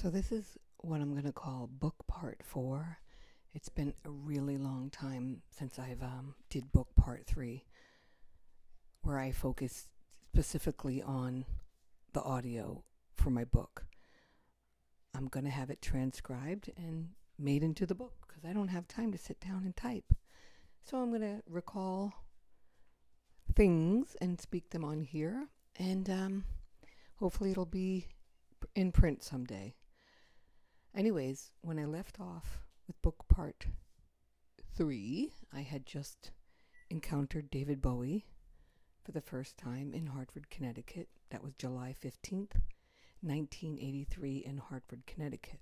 So, this is what I'm going to call book part four. It's been a really long time since I've um, did book part three, where I focused specifically on the audio for my book. I'm going to have it transcribed and made into the book because I don't have time to sit down and type. So I'm going to recall things and speak them on here, and um, hopefully it'll be in print someday. Anyways, when I left off with book part three, I had just encountered David Bowie for the first time in Hartford, Connecticut. That was July 15th, 1983, in Hartford, Connecticut.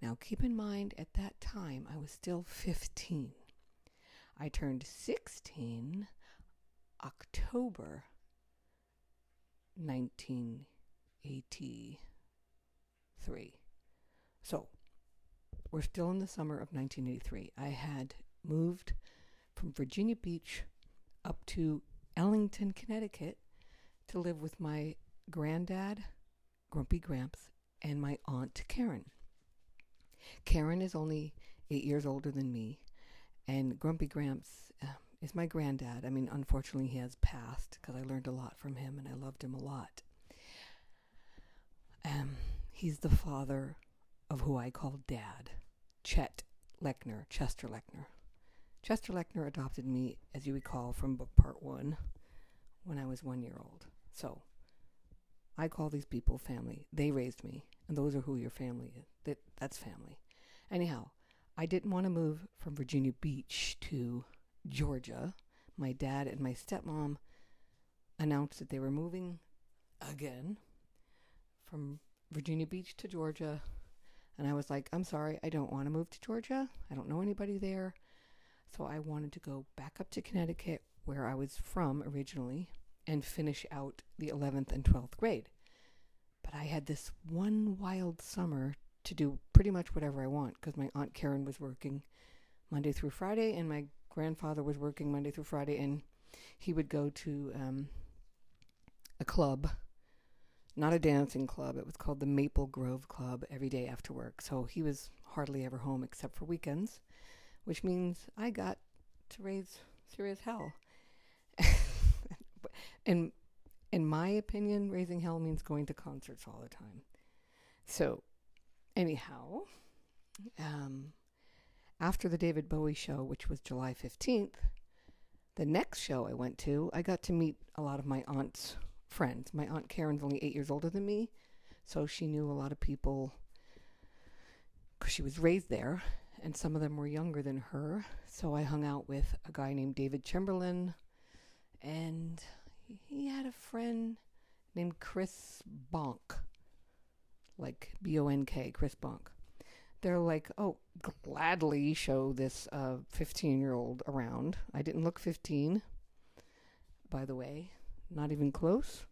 Now, keep in mind, at that time, I was still 15. I turned 16 October 1983. So, we're still in the summer of 1983. I had moved from Virginia Beach up to Ellington, Connecticut to live with my granddad, Grumpy Gramps, and my aunt Karen. Karen is only eight years older than me, and Grumpy Gramps uh, is my granddad. I mean, unfortunately, he has passed because I learned a lot from him and I loved him a lot. Um, he's the father of who I call Dad, Chet Lechner, Chester Lechner. Chester Lechner adopted me, as you recall, from book part one when I was one year old. So I call these people family. They raised me, and those are who your family is. That, that's family. Anyhow, I didn't want to move from Virginia Beach to Georgia. My dad and my stepmom announced that they were moving again from Virginia Beach to Georgia and I was like, I'm sorry, I don't want to move to Georgia. I don't know anybody there. So I wanted to go back up to Connecticut, where I was from originally, and finish out the 11th and 12th grade. But I had this one wild summer to do pretty much whatever I want because my Aunt Karen was working Monday through Friday, and my grandfather was working Monday through Friday, and he would go to um, a club not a dancing club. It was called the Maple Grove Club every day after work. So he was hardly ever home except for weekends, which means I got to raise serious hell. and in my opinion, raising hell means going to concerts all the time. So, anyhow, um, after the David Bowie show, which was July 15th, the next show I went to, I got to meet a lot of my aunts friends. My aunt Karen's only eight years older than me, so she knew a lot of people because she was raised there, and some of them were younger than her. So I hung out with a guy named David Chamberlain, and he had a friend named Chris Bonk, like B O N K, Chris Bonk. They're like, oh, gladly show this 15 uh, year old around. I didn't look 15, by the way not even close.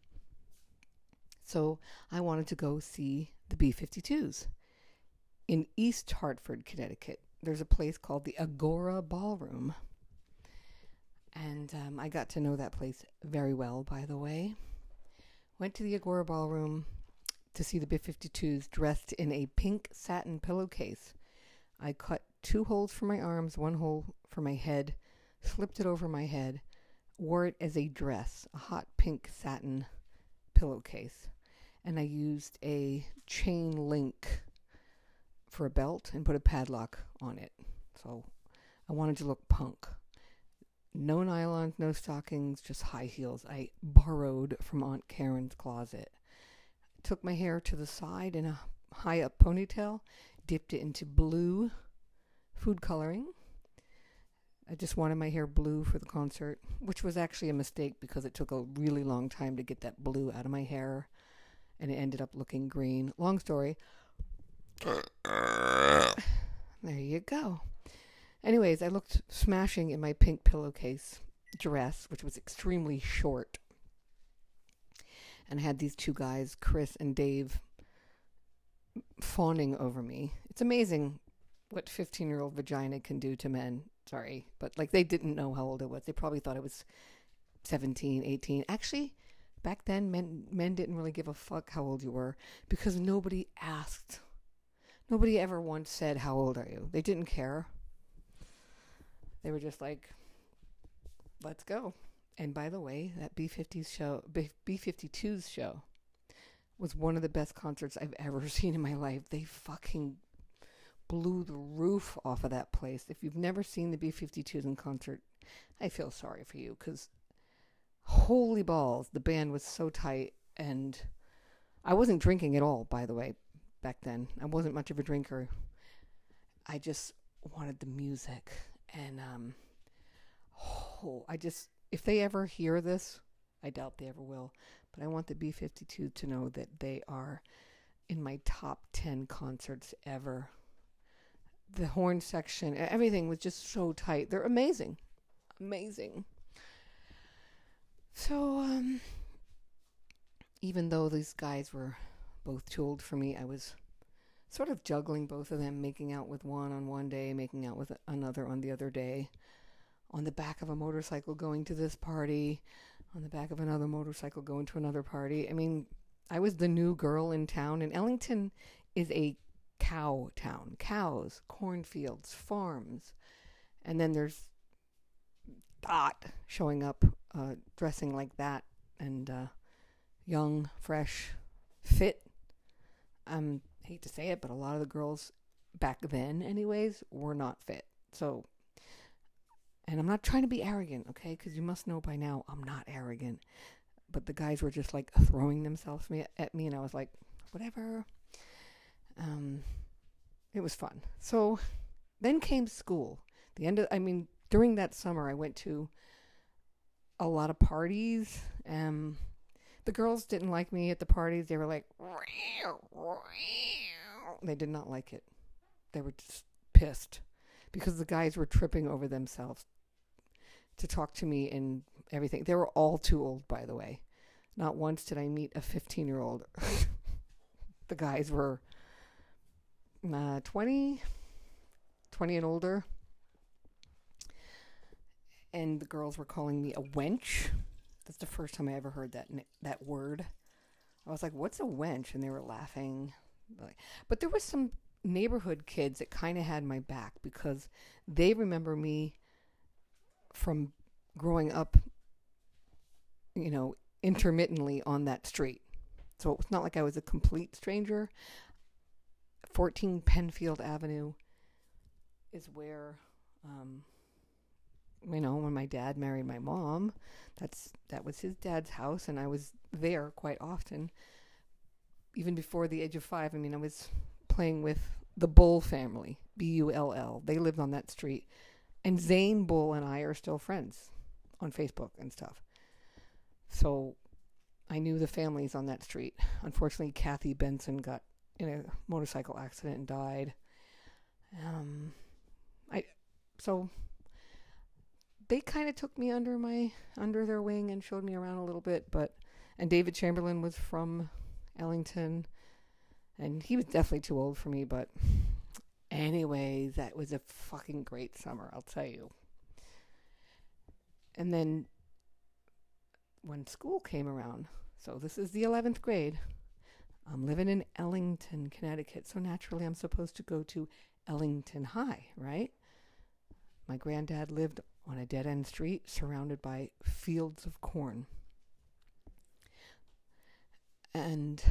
So I wanted to go see the B 52s in East Hartford, Connecticut. There's a place called the Agora Ballroom. And um, I got to know that place very well, by the way. Went to the Agora Ballroom to see the B 52s dressed in a pink satin pillowcase. I cut two holes for my arms, one hole for my head, slipped it over my head, wore it as a dress, a hot pink satin pillowcase. And I used a chain link for a belt and put a padlock on it. So I wanted to look punk. No nylons, no stockings, just high heels. I borrowed from Aunt Karen's closet. Took my hair to the side in a high up ponytail, dipped it into blue food coloring, I just wanted my hair blue for the concert, which was actually a mistake because it took a really long time to get that blue out of my hair and it ended up looking green. Long story. there you go. Anyways, I looked smashing in my pink pillowcase dress, which was extremely short. And I had these two guys, Chris and Dave, fawning over me. It's amazing what 15 year old vagina can do to men sorry, but like they didn't know how old I was. They probably thought I was 17, 18. Actually, back then men men didn't really give a fuck how old you were because nobody asked Nobody ever once said, How old are you? They didn't care. They were just like, Let's go. And by the way, that B 50s show, B 52's show, was one of the best concerts I've ever seen in my life. They fucking blew the roof off of that place. If you've never seen the B 52s in concert, I feel sorry for you because holy balls, the band was so tight. And I wasn't drinking at all, by the way, back then. I wasn't much of a drinker. I just wanted the music. And, um, oh, I just, if they ever hear this, I doubt they ever will, but I want the B 52 to know that they are in my top 10 concerts ever. The horn section, everything was just so tight. They're amazing. Amazing. So, um, even though these guys were both too old for me, I was sort of juggling both of them, making out with one on one day, making out with another on the other day, on the back of a motorcycle going to this party, on the back of another motorcycle going to another party. I mean, I was the new girl in town, and Ellington is a cow town cows, cornfields, farms. And then there's Dot showing up uh, dressing like that and uh, young, fresh, fit. Um, hate to say it, but a lot of the girls back then, anyways, were not fit. So and I'm not trying to be arrogant, okay? Because you must know by now I'm not arrogant. But the guys were just like throwing themselves at me, and I was like, whatever. Um, it was fun. So then came school. The end of, I mean, during that summer, I went to a lot of parties. Um, the girls didn't like me at the parties. They were like, they did not like it. They were just pissed because the guys were tripping over themselves to talk to me and everything. They were all too old, by the way. Not once did I meet a 15 year old. the guys were uh, 20, 20 and older. And the girls were calling me a wench. That's the first time I ever heard that that word. I was like, "What's a wench?" And they were laughing. But there was some neighborhood kids that kind of had my back because they remember me from growing up, you know, intermittently on that street. So it was not like I was a complete stranger. 14 Penfield Avenue is where, um, you know, when my dad married my mom, that's that was his dad's house, and I was there quite often. Even before the age of five, I mean, I was playing with the Bull family, B U L L. They lived on that street. And Zane Bull and I are still friends on Facebook and stuff. So I knew the families on that street. Unfortunately, Kathy Benson got in a motorcycle accident and died. Um, I so they kind of took me under my under their wing and showed me around a little bit. But and David Chamberlain was from Ellington, and he was definitely too old for me. But anyway, that was a fucking great summer, I'll tell you. And then when school came around, so this is the 11th grade, I'm living in Ellington, Connecticut, so naturally I'm supposed to go to Ellington High, right? My granddad lived on a dead end street surrounded by fields of corn. And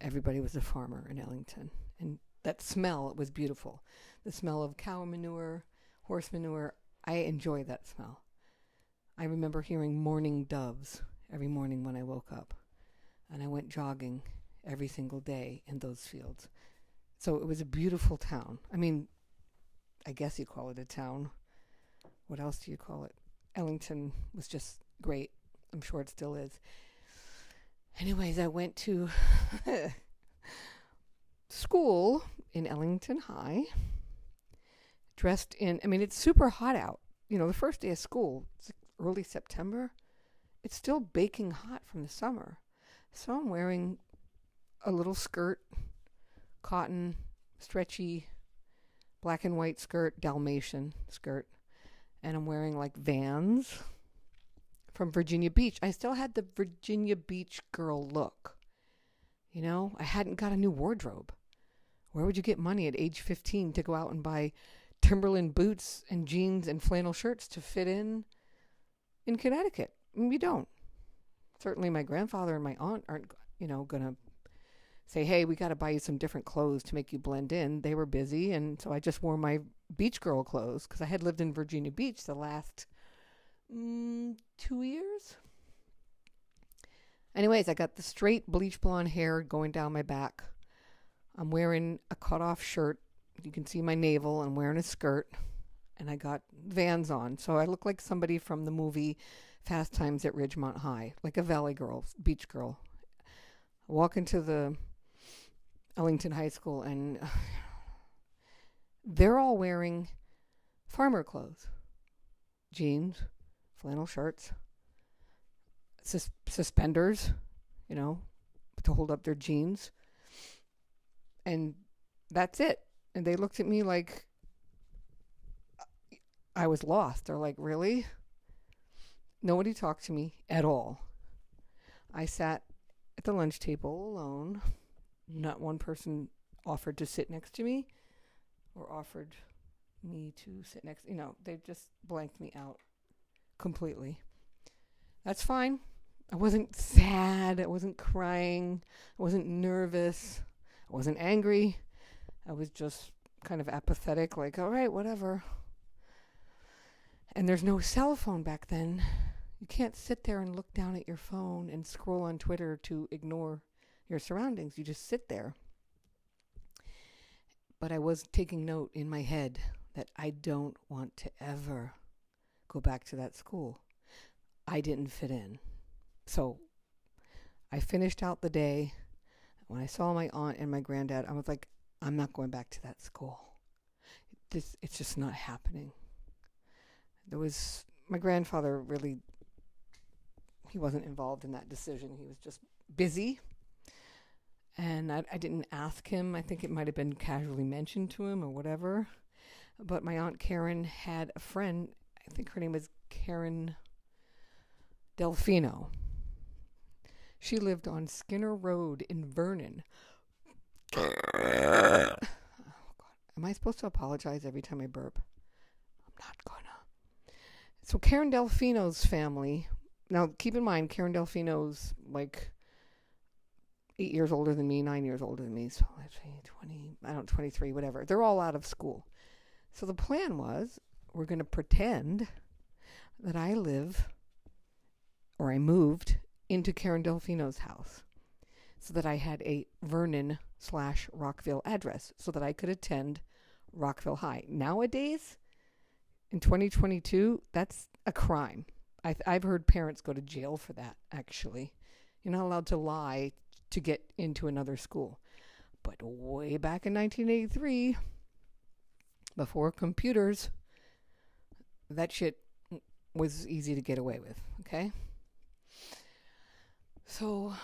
everybody was a farmer in Ellington. And that smell was beautiful. The smell of cow manure, horse manure. I enjoy that smell. I remember hearing mourning doves every morning when I woke up. And I went jogging every single day in those fields. So it was a beautiful town. I mean, I guess you call it a town. What else do you call it? Ellington was just great. I'm sure it still is. Anyways, I went to school in Ellington High, dressed in, I mean, it's super hot out. You know, the first day of school, it's early September, it's still baking hot from the summer. So I'm wearing a little skirt, cotton, stretchy, black and white skirt, Dalmatian skirt, and I'm wearing like vans from Virginia Beach. I still had the Virginia Beach girl look. You know, I hadn't got a new wardrobe where would you get money at age 15 to go out and buy Timberland boots and jeans and flannel shirts to fit in in Connecticut? Mm, you don't. Certainly, my grandfather and my aunt aren't, you know, going to say, hey, we got to buy you some different clothes to make you blend in. They were busy. And so I just wore my beach girl clothes because I had lived in Virginia Beach the last mm, two years. Anyways, I got the straight bleach blonde hair going down my back. I'm wearing a cut off shirt. You can see my navel. I'm wearing a skirt. And I got vans on. So I look like somebody from the movie Fast Times at Ridgemont High, like a valley girl, beach girl. I walk into the Ellington High School and they're all wearing farmer clothes jeans, flannel shirts, sus- suspenders, you know, to hold up their jeans. And that's it. And they looked at me like I was lost. They're like, really? Nobody talked to me at all. I sat at the lunch table alone. Not one person offered to sit next to me or offered me to sit next. You know, they just blanked me out completely. That's fine. I wasn't sad. I wasn't crying. I wasn't nervous. I wasn't angry. I was just kind of apathetic, like, all right, whatever. And there's no cell phone back then. You can't sit there and look down at your phone and scroll on Twitter to ignore your surroundings. You just sit there. But I was taking note in my head that I don't want to ever go back to that school. I didn't fit in. So I finished out the day. When I saw my aunt and my granddad, I was like, I'm not going back to that school. This, it's just not happening. There was my grandfather really he wasn't involved in that decision. He was just busy. And I, I didn't ask him. I think it might have been casually mentioned to him or whatever. But my Aunt Karen had a friend, I think her name was Karen Delfino. She lived on Skinner Road in Vernon. oh, God. Am I supposed to apologize every time I burp? I'm not gonna. So Karen Delfino's family now, keep in mind, Karen Delfino's like eight years older than me, nine years older than me. So actually, 20, I don't 23, whatever. They're all out of school. So the plan was we're going to pretend that I live or I moved into Karen Delfino's house so that I had a Vernon slash Rockville address so that I could attend Rockville High. Nowadays, in 2022, that's a crime. I've heard parents go to jail for that, actually. You're not allowed to lie to get into another school. But way back in 1983, before computers, that shit was easy to get away with, okay? So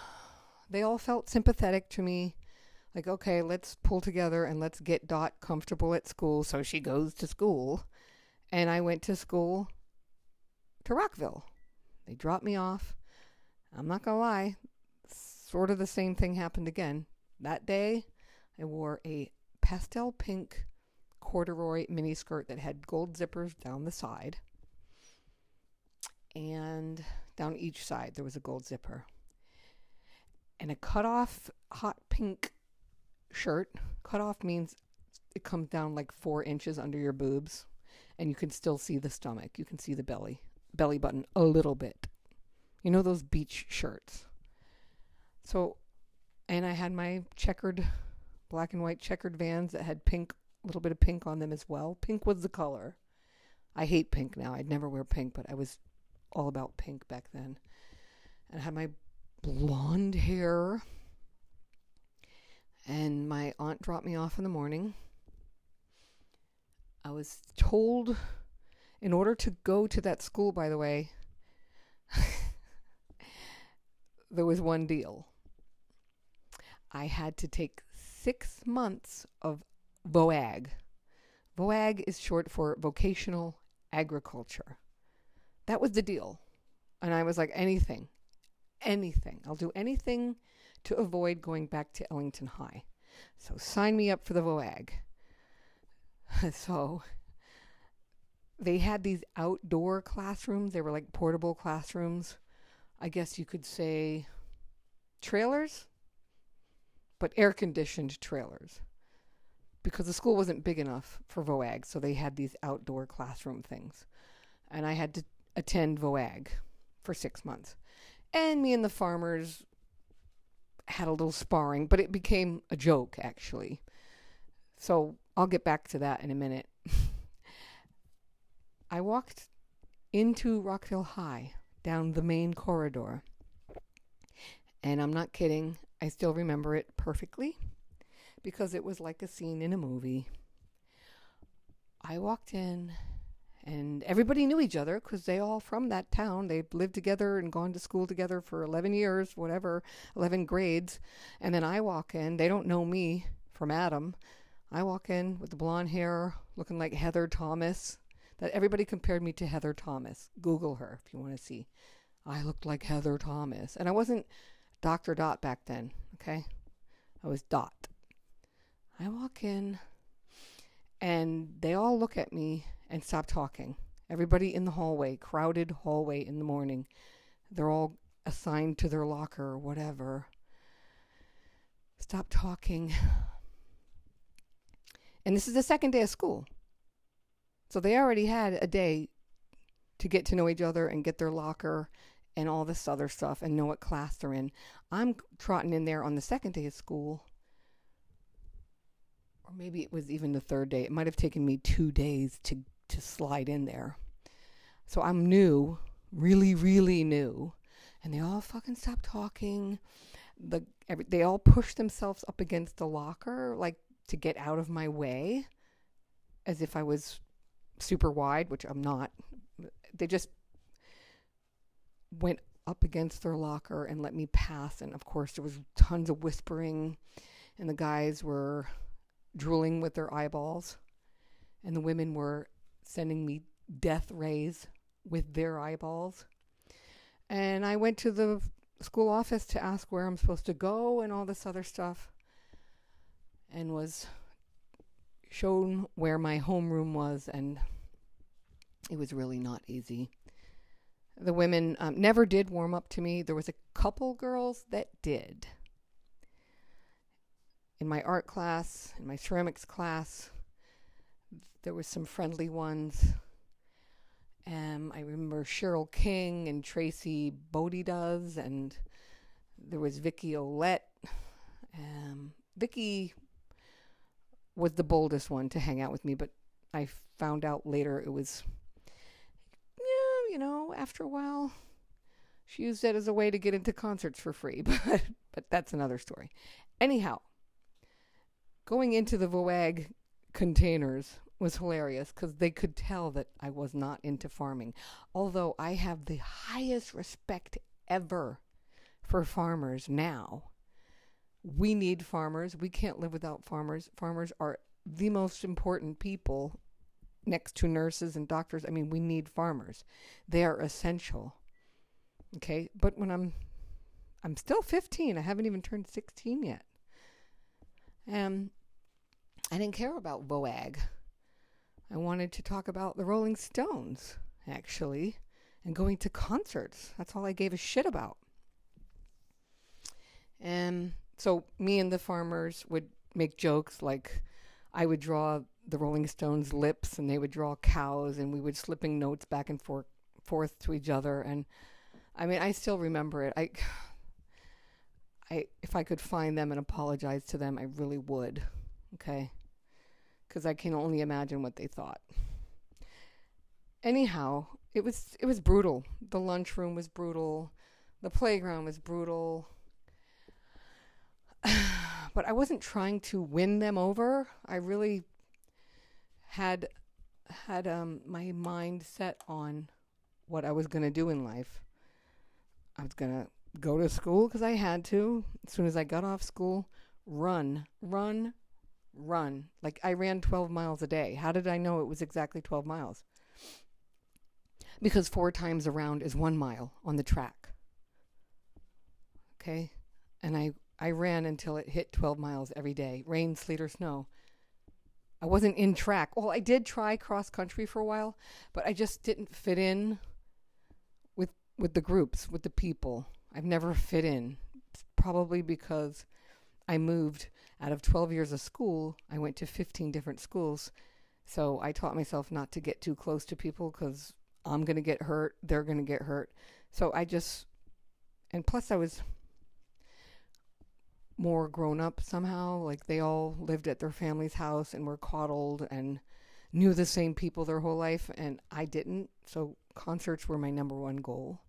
they all felt sympathetic to me. Like, okay, let's pull together and let's get Dot comfortable at school. So she goes to school. And I went to school to Rockville. They dropped me off. I'm not going to lie, sort of the same thing happened again. That day, I wore a pastel pink corduroy mini skirt that had gold zippers down the side. And down each side, there was a gold zipper. And a cut off hot pink shirt. Cut off means it comes down like four inches under your boobs, and you can still see the stomach. You can see the belly belly button a little bit. You know those beach shirts. So, and I had my checkered, black and white checkered vans that had pink, a little bit of pink on them as well. Pink was the color. I hate pink now. I'd never wear pink, but I was all about pink back then. And I had my blonde hair. And my aunt dropped me off in the morning. I was told in order to go to that school, by the way, there was one deal. I had to take six months of VOAG. VOAG is short for vocational agriculture. That was the deal. And I was like, anything, anything. I'll do anything to avoid going back to Ellington High. So sign me up for the VOAG. so they had these outdoor classrooms. They were like portable classrooms. I guess you could say trailers, but air conditioned trailers. Because the school wasn't big enough for VOAG, so they had these outdoor classroom things. And I had to attend VOAG for six months. And me and the farmers had a little sparring, but it became a joke, actually. So I'll get back to that in a minute. I walked into Rockville High down the main corridor. And I'm not kidding, I still remember it perfectly because it was like a scene in a movie. I walked in and everybody knew each other because they all from that town. They've lived together and gone to school together for 11 years, whatever, 11 grades. And then I walk in, they don't know me from Adam. I walk in with the blonde hair, looking like Heather Thomas. That everybody compared me to Heather Thomas. Google her if you want to see. I looked like Heather Thomas. And I wasn't Dr. Dot back then, okay? I was Dot. I walk in and they all look at me and stop talking. Everybody in the hallway, crowded hallway in the morning. They're all assigned to their locker or whatever. Stop talking. And this is the second day of school. So they already had a day to get to know each other and get their locker and all this other stuff and know what class they're in. I'm trotting in there on the second day of school or maybe it was even the third day. It might have taken me two days to to slide in there. So I'm new, really, really new, and they all fucking stopped talking. The every, they all pushed themselves up against the locker, like to get out of my way, as if I was super wide, which I'm not. They just went up against their locker and let me pass, and of course there was tons of whispering, and the guys were drooling with their eyeballs, and the women were sending me death rays with their eyeballs. And I went to the school office to ask where I'm supposed to go and all this other stuff, and was shown where my homeroom was, and it was really not easy. The women um, never did warm up to me. There was a couple girls that did in my art class, in my ceramics class, there was some friendly ones. Um, I remember Cheryl King and Tracy Bodie does, and there was Vicky Olette. Um, Vicky was the boldest one to hang out with me, but I found out later it was, you know, after a while, she used it as a way to get into concerts for free, but but that's another story. Anyhow, going into the VOAG containers was hilarious because they could tell that I was not into farming. Although I have the highest respect ever for farmers now. We need farmers. We can't live without farmers. Farmers are the most important people next to nurses and doctors. I mean, we need farmers. They are essential. Okay? But when I'm I'm still 15. I haven't even turned 16 yet. Um, I didn't care about VOAG. I wanted to talk about the Rolling Stones, actually, and going to concerts. That's all I gave a shit about. And so me and the farmers would make jokes like I would draw the Rolling Stones' lips and they would draw cows and we would slipping notes back and forth forth to each other and I mean I still remember it. I I if I could find them and apologize to them, I really would. Okay? Cuz I can only imagine what they thought. Anyhow, it was it was brutal. The lunchroom was brutal. The playground was brutal. but I wasn't trying to win them over. I really had had um, my mind set on what I was going to do in life. I was going to go to school because I had to. As soon as I got off school, run, run, run. Like I ran 12 miles a day. How did I know it was exactly 12 miles? Because four times around is one mile on the track. Okay? And I I ran until it hit 12 miles every day, rain, sleet, or snow. I wasn't in track. Well, I did try cross country for a while, but I just didn't fit in with with the groups, with the people. I've never fit in. Probably because I moved out of 12 years of school. I went to 15 different schools. So I taught myself not to get too close to people cuz I'm going to get hurt, they're going to get hurt. So I just and plus I was more grown up somehow. Like they all lived at their family's house and were coddled and knew the same people their whole life, and I didn't. So concerts were my number one goal.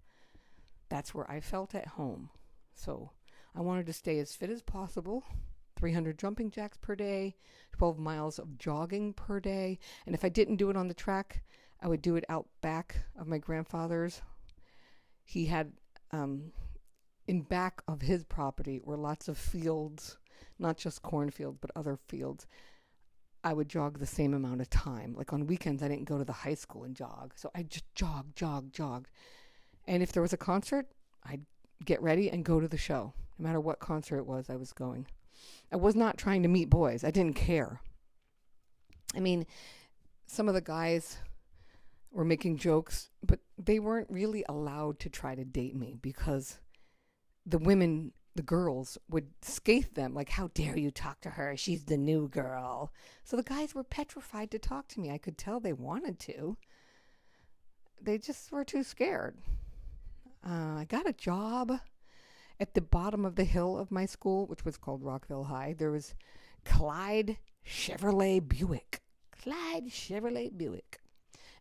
That's where I felt at home. So I wanted to stay as fit as possible. 300 jumping jacks per day, 12 miles of jogging per day. And if I didn't do it on the track, I would do it out back of my grandfather's. He had um, in back of his property were lots of fields, not just cornfields, but other fields. I would jog the same amount of time. Like on weekends, I didn't go to the high school and jog. So I just jog, jog, jog. And if there was a concert, I'd get ready and go to the show. No matter what concert it was, I was going. I was not trying to meet boys. I didn't care. I mean, some of the guys were making jokes, but they weren't really allowed to try to date me because the women, the girls, would scathe them, like, How dare you talk to her? She's the new girl. So the guys were petrified to talk to me. I could tell they wanted to. They just were too scared. Uh, I got a job at the bottom of the hill of my school, which was called Rockville High. There was Clyde Chevrolet Buick. Clyde Chevrolet Buick.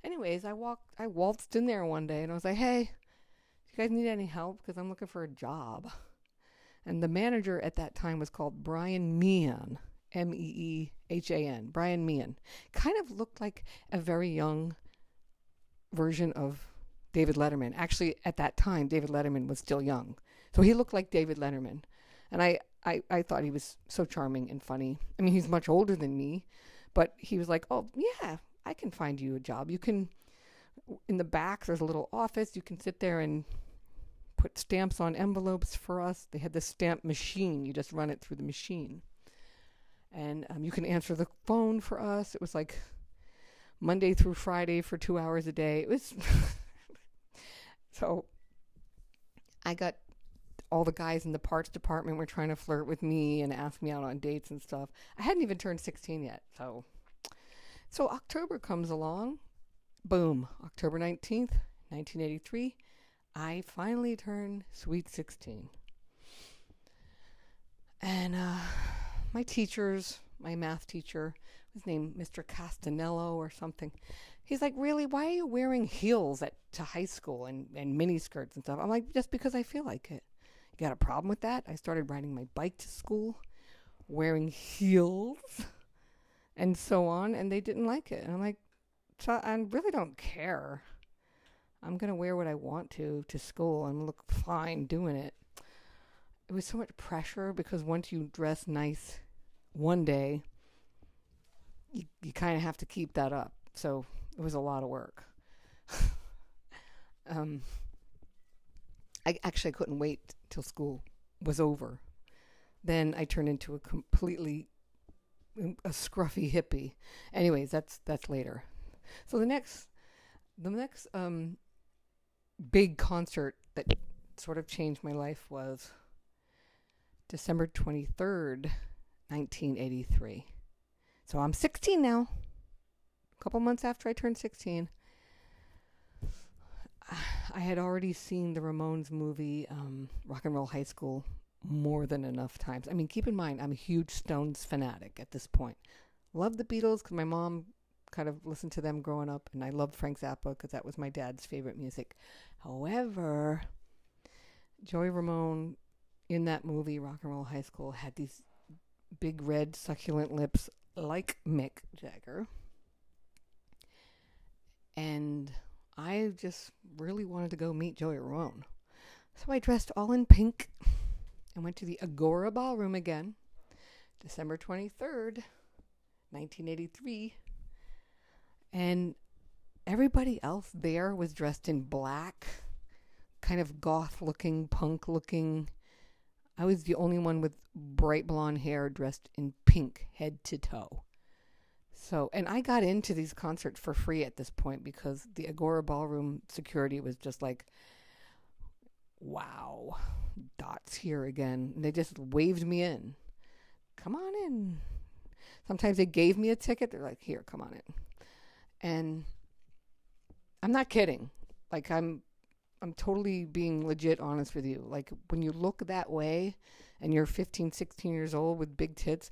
Anyways, I walked, I waltzed in there one day and I was like, hey, you guys need any help? Because I'm looking for a job. And the manager at that time was called Brian Meehan, M E E H A N, Brian Meehan. Kind of looked like a very young version of David Letterman. Actually, at that time, David Letterman was still young. So he looked like David Letterman. And I, I, I thought he was so charming and funny. I mean, he's much older than me, but he was like, oh, yeah, I can find you a job. You can, in the back, there's a little office. You can sit there and put stamps on envelopes for us. They had this stamp machine. You just run it through the machine. And um, you can answer the phone for us. It was like Monday through Friday for two hours a day. It was. so I got all the guys in the parts department were trying to flirt with me and ask me out on dates and stuff. I hadn't even turned 16 yet. So so October comes along. Boom, October 19th, 1983. I finally turned sweet 16. And uh, my teachers, my math teacher, was named Mr. Castanello or something. He's like, Really? Why are you wearing heels at to high school and, and mini skirts and stuff? I'm like, Just because I feel like it. You got a problem with that? I started riding my bike to school, wearing heels, and so on, and they didn't like it. And I'm like, I really don't care. I'm going to wear what I want to to school and look fine doing it. It was so much pressure because once you dress nice one day, you, you kind of have to keep that up. So it was a lot of work. um, I actually couldn't wait till school was over. Then I turned into a completely um, a scruffy hippie. Anyways, that's that's later. So the next the next um big concert that sort of changed my life was December 23rd, 1983. So I'm 16 now. A couple months after I turned 16. I had already seen the Ramones movie, um, Rock and Roll High School, more than enough times. I mean, keep in mind, I'm a huge Stones fanatic at this point. Love the Beatles because my mom kind of listened to them growing up, and I loved Frank Zappa because that was my dad's favorite music. However, Joey Ramone in that movie, Rock and Roll High School, had these big red succulent lips like Mick Jagger. And I just really wanted to go meet Joey Ramone. So I dressed all in pink and went to the Agora Ballroom again, December 23rd, 1983. And everybody else there was dressed in black, kind of goth looking, punk looking. I was the only one with bright blonde hair dressed in pink head to toe. So, and I got into these concerts for free at this point because the Agora Ballroom security was just like, wow, dots here again. And they just waved me in. Come on in. Sometimes they gave me a ticket. They're like, here, come on in. And I'm not kidding. Like, I'm I'm totally being legit honest with you. Like when you look that way and you're 15, 16 years old with big tits,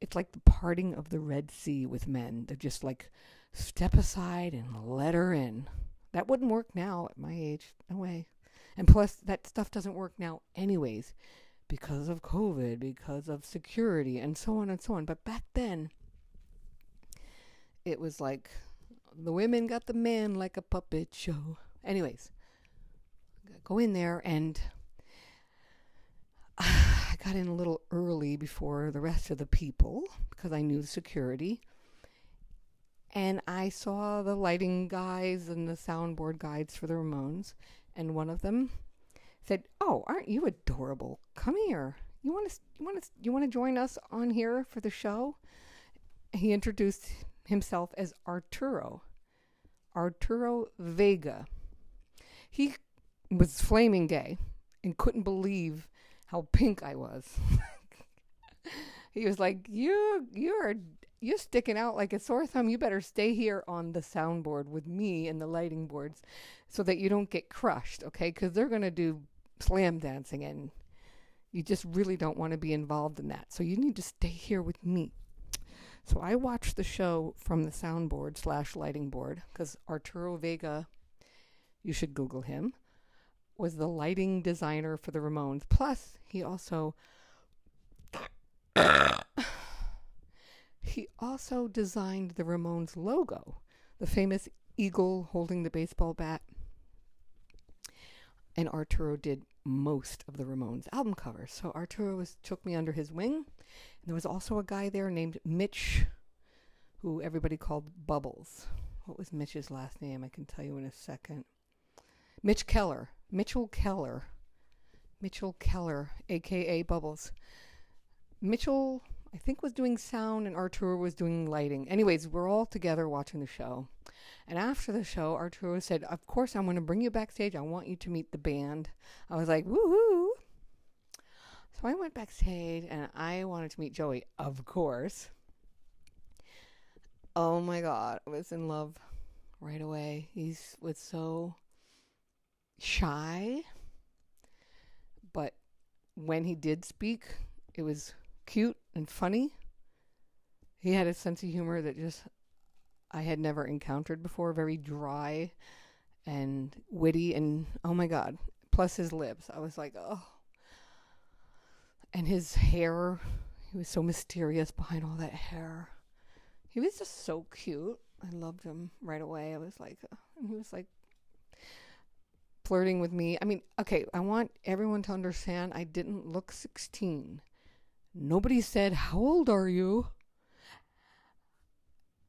it's like the parting of the Red Sea with men. They're just like step aside and let her in. That wouldn't work now at my age. No way. And plus that stuff doesn't work now anyways because of COVID, because of security and so on and so on. But back then it was like the women got the men like a puppet show. Anyways, go in there and I got in a little early before the rest of the people because I knew the security. And I saw the lighting guys and the soundboard guides for the Ramones. And one of them said, "Oh, aren't you adorable? Come here. You want to you want to you want to join us on here for the show?" He introduced himself as Arturo. Arturo Vega. He was flaming gay and couldn't believe how pink I was. he was like, "You, you're, you're sticking out like a sore thumb. You better stay here on the soundboard with me and the lighting boards, so that you don't get crushed, okay? Because they're gonna do slam dancing, and you just really don't want to be involved in that. So you need to stay here with me." So I watched the show from the soundboard slash lighting board because Arturo Vega, you should Google him was the lighting designer for the Ramones. Plus, he also he also designed the Ramones logo, the famous eagle holding the baseball bat. And Arturo did most of the Ramones album covers. So Arturo was, took me under his wing. And there was also a guy there named Mitch, who everybody called Bubbles. What was Mitch's last name? I can tell you in a second. Mitch Keller. Mitchell Keller. Mitchell Keller, aka Bubbles. Mitchell, I think, was doing sound and Arturo was doing lighting. Anyways, we're all together watching the show. And after the show, Arturo said, Of course, I'm going to bring you backstage. I want you to meet the band. I was like, Woohoo! So I went backstage and I wanted to meet Joey, of course. Oh my God, I was in love right away. He was so shy, but when he did speak, it was cute and funny. He had a sense of humor that just I had never encountered before, very dry and witty and oh my god, plus his lips. I was like, "Oh." And his hair, he was so mysterious behind all that hair. He was just so cute. I loved him right away. I was like, uh, and he was like flirting with me. I mean, okay, I want everyone to understand I didn't look 16. Nobody said, How old are you?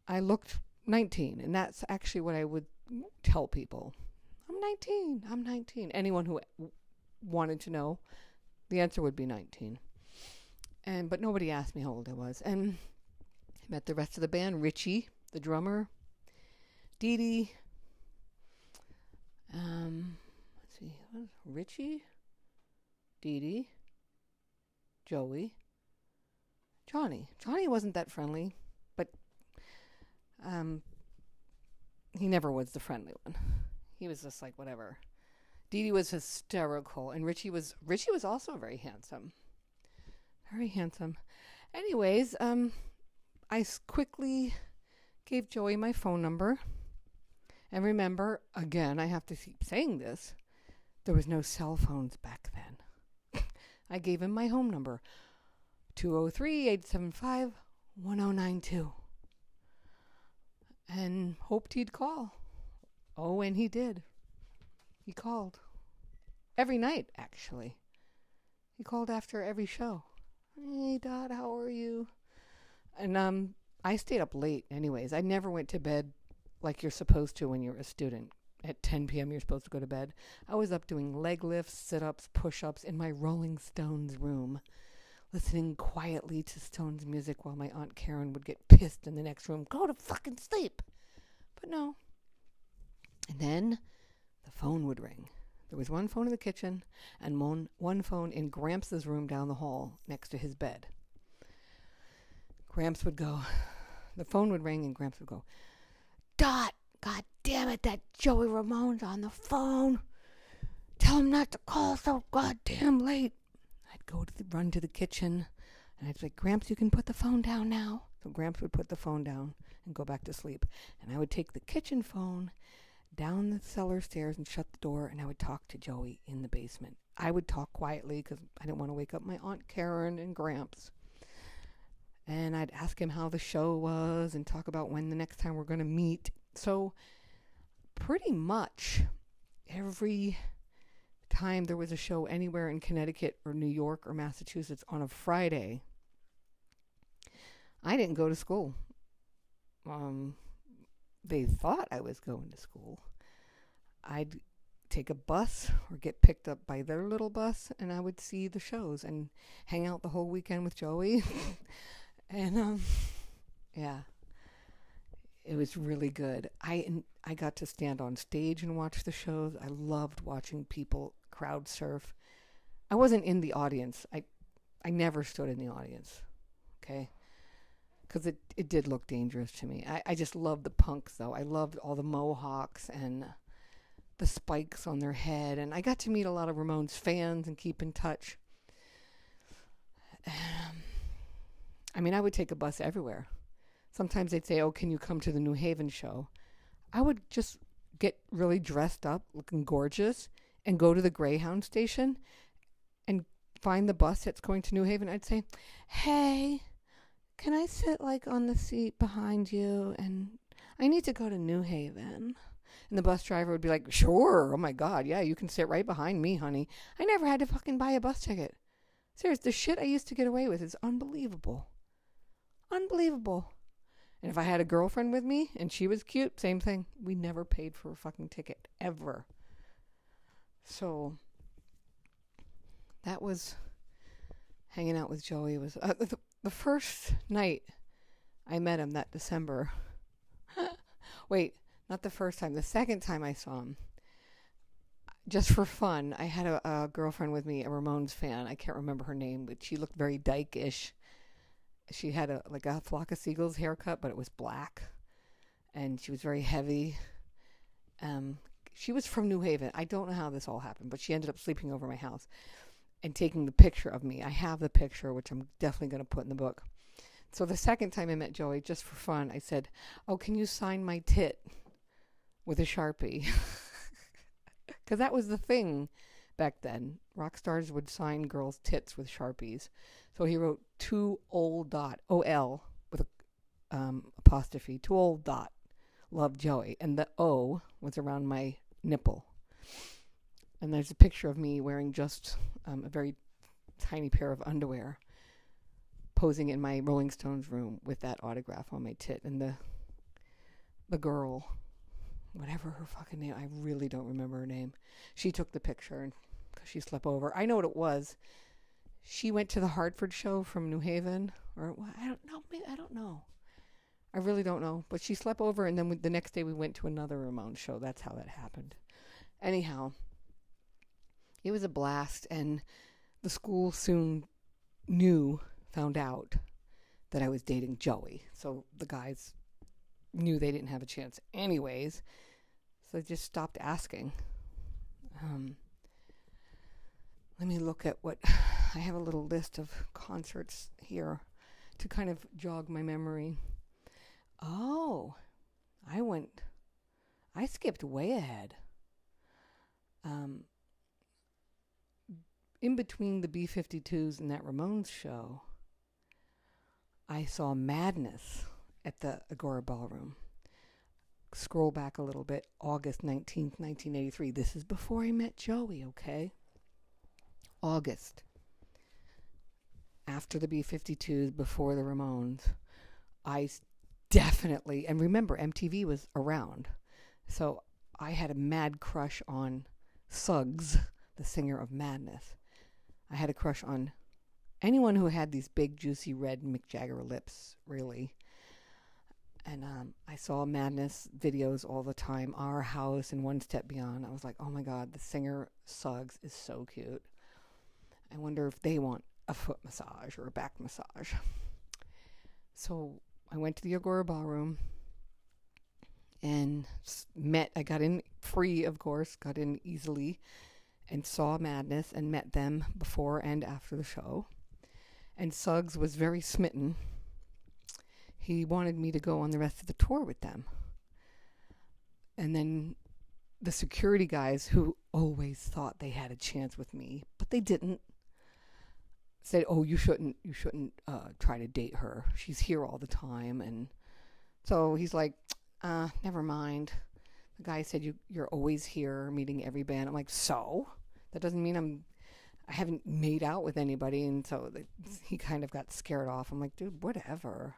I looked 19, and that's actually what I would tell people. I'm 19. I'm 19. Anyone who wanted to know, the answer would be 19. And but nobody asked me how old I was. And I met the rest of the band, Richie, the drummer, Dee Dee, um, let's see, Richie, Dee Dee, Joey, Johnny. Johnny wasn't that friendly, but um, he never was the friendly one. He was just like whatever. Dee Dee was hysterical, and Richie was Richie was also very handsome, very handsome. Anyways, um, I quickly gave Joey my phone number. And remember, again, I have to keep saying this there was no cell phones back then. I gave him my home number 203 875 1092 and hoped he'd call. Oh, and he did. He called. Every night, actually. He called after every show. Hey, Dot, how are you? And um, I stayed up late, anyways. I never went to bed like you're supposed to when you're a student. at 10 p.m. you're supposed to go to bed. I was up doing leg lifts, sit ups, push ups in my Rolling Stones room, listening quietly to Stones music while my Aunt Karen would get pissed in the next room. Go to fucking sleep. But no. And then the phone would ring. There was one phone in the kitchen and one, one phone in Gramps' room down the hall next to his bed. Gramps would go, the phone would ring and Gramps would go, Dot, god damn it, that Joey Ramone's on the phone. Tell him not to call so goddamn late. I'd go to the, run to the kitchen and I'd say, Gramps, you can put the phone down now. So Gramps would put the phone down and go back to sleep. And I would take the kitchen phone down the cellar stairs and shut the door, and I would talk to Joey in the basement. I would talk quietly because I didn't want to wake up my Aunt Karen and Gramps. And I'd ask him how the show was and talk about when the next time we're going to meet. So, pretty much every time there was a show anywhere in Connecticut or New York or Massachusetts on a Friday, I didn't go to school. Um, they thought I was going to school. I'd take a bus or get picked up by their little bus, and I would see the shows and hang out the whole weekend with Joey. and um, yeah, it was really good. I I got to stand on stage and watch the shows. I loved watching people crowd surf. I wasn't in the audience. I I never stood in the audience. Okay because it, it did look dangerous to me. I, I just loved the punks, though. I loved all the mohawks and the spikes on their head. And I got to meet a lot of Ramones fans and keep in touch. Um, I mean, I would take a bus everywhere. Sometimes they'd say, Oh, can you come to the New Haven show? I would just get really dressed up, looking gorgeous, and go to the Greyhound station and find the bus that's going to New Haven. I'd say, Hey, can I sit like on the seat behind you? And I need to go to New Haven. And the bus driver would be like, Sure. Oh my God. Yeah, you can sit right behind me, honey. I never had to fucking buy a bus ticket. Serious, the shit I used to get away with is unbelievable. Unbelievable. And if I had a girlfriend with me and she was cute, same thing. We never paid for a fucking ticket, ever. So that was hanging out with Joey. Was uh, the, the first night I met him that December. Wait, not the first time. The second time I saw him, just for fun, I had a, a, girlfriend with me, a Ramones fan. I can't remember her name, but she looked very dyke-ish. She had a like a flock of seagulls haircut, but it was black, and she was very heavy. Um, she was from New Haven. I don't know how this all happened, but she ended up sleeping over my house and taking the picture of me. I have the picture, which I'm definitely going to put in the book. So the second time I met Joey, just for fun, I said, "Oh, can you sign my tit with a sharpie?" Because that was the thing back then. Rock stars would sign girls' tits with sharpies. So he wrote "too old dot O L with a um, apostrophe too old dot love Joey, and the O was around my nipple. And there's a picture of me wearing just um, a very tiny pair of underwear, posing in my Rolling Stones room with that autograph on my tit. And the the girl, whatever her fucking name, I really don't remember her name. She took the picture and because she slept over. I know what it was. She went to the Hartford show from New Haven, or I don't know. I don't know. I really don't know. But she slept over, and then we, the next day we went to another Ramon show. That's how that happened. Anyhow, it was a blast, and the school soon knew, found out that I was dating Joey. So the guys knew they didn't have a chance, anyways. So they just stopped asking. Um, let me look at what I have a little list of concerts here to kind of jog my memory. Oh, I went, I skipped way ahead. Um, in between the B 52s and that Ramones show, I saw Madness at the Agora Ballroom. Scroll back a little bit, August 19th, 1983. This is before I met Joey, okay? August. After the B 52s, before the Ramones, I definitely, and remember, MTV was around. So I had a mad crush on Suggs, the singer of Madness. I had a crush on anyone who had these big, juicy, red Mick Jagger lips, really. And um, I saw Madness videos all the time, Our House and One Step Beyond. I was like, oh my God, the singer Suggs is so cute. I wonder if they want a foot massage or a back massage. So I went to the Agora Ballroom and met, I got in free, of course, got in easily, and saw Madness and met them before and after the show. And Suggs was very smitten. He wanted me to go on the rest of the tour with them. And then the security guys, who always thought they had a chance with me, but they didn't, said, "Oh, you shouldn't, you shouldn't uh, try to date her. She's here all the time." And so he's like, uh, "Never mind." The guy said, "You, you're always here, meeting every band." I'm like, "So that doesn't mean I'm, I haven't made out with anybody." And so he kind of got scared off. I'm like, "Dude, whatever."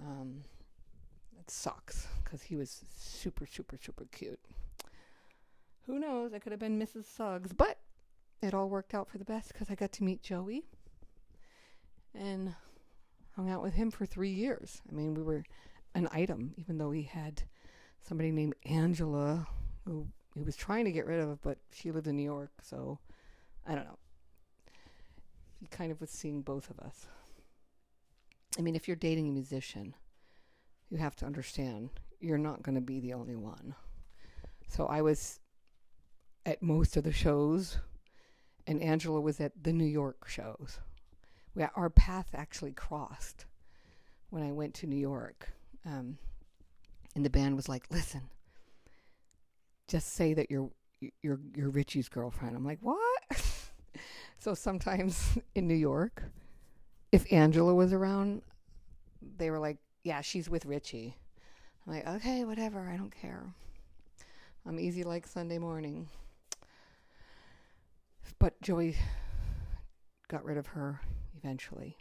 Um, it sucks because he was super, super, super cute. Who knows? I could have been Mrs. Suggs, but it all worked out for the best because I got to meet Joey and hung out with him for three years. I mean, we were an item, even though he had somebody named Angela who he was trying to get rid of, but she lived in New York, so I don't know. He kind of was seeing both of us. I mean, if you're dating a musician, you have to understand you're not going to be the only one. So I was at most of the shows and Angela was at the New York shows. We, our path actually crossed when I went to New York. Um, and the band was like, "Listen, just say that you're you're you're Richie's girlfriend." I'm like, "What?" so sometimes in New York, if Angela was around, they were like, "Yeah, she's with Richie." I'm like, "Okay, whatever. I don't care. I'm easy like Sunday morning." But Joey got rid of her eventually.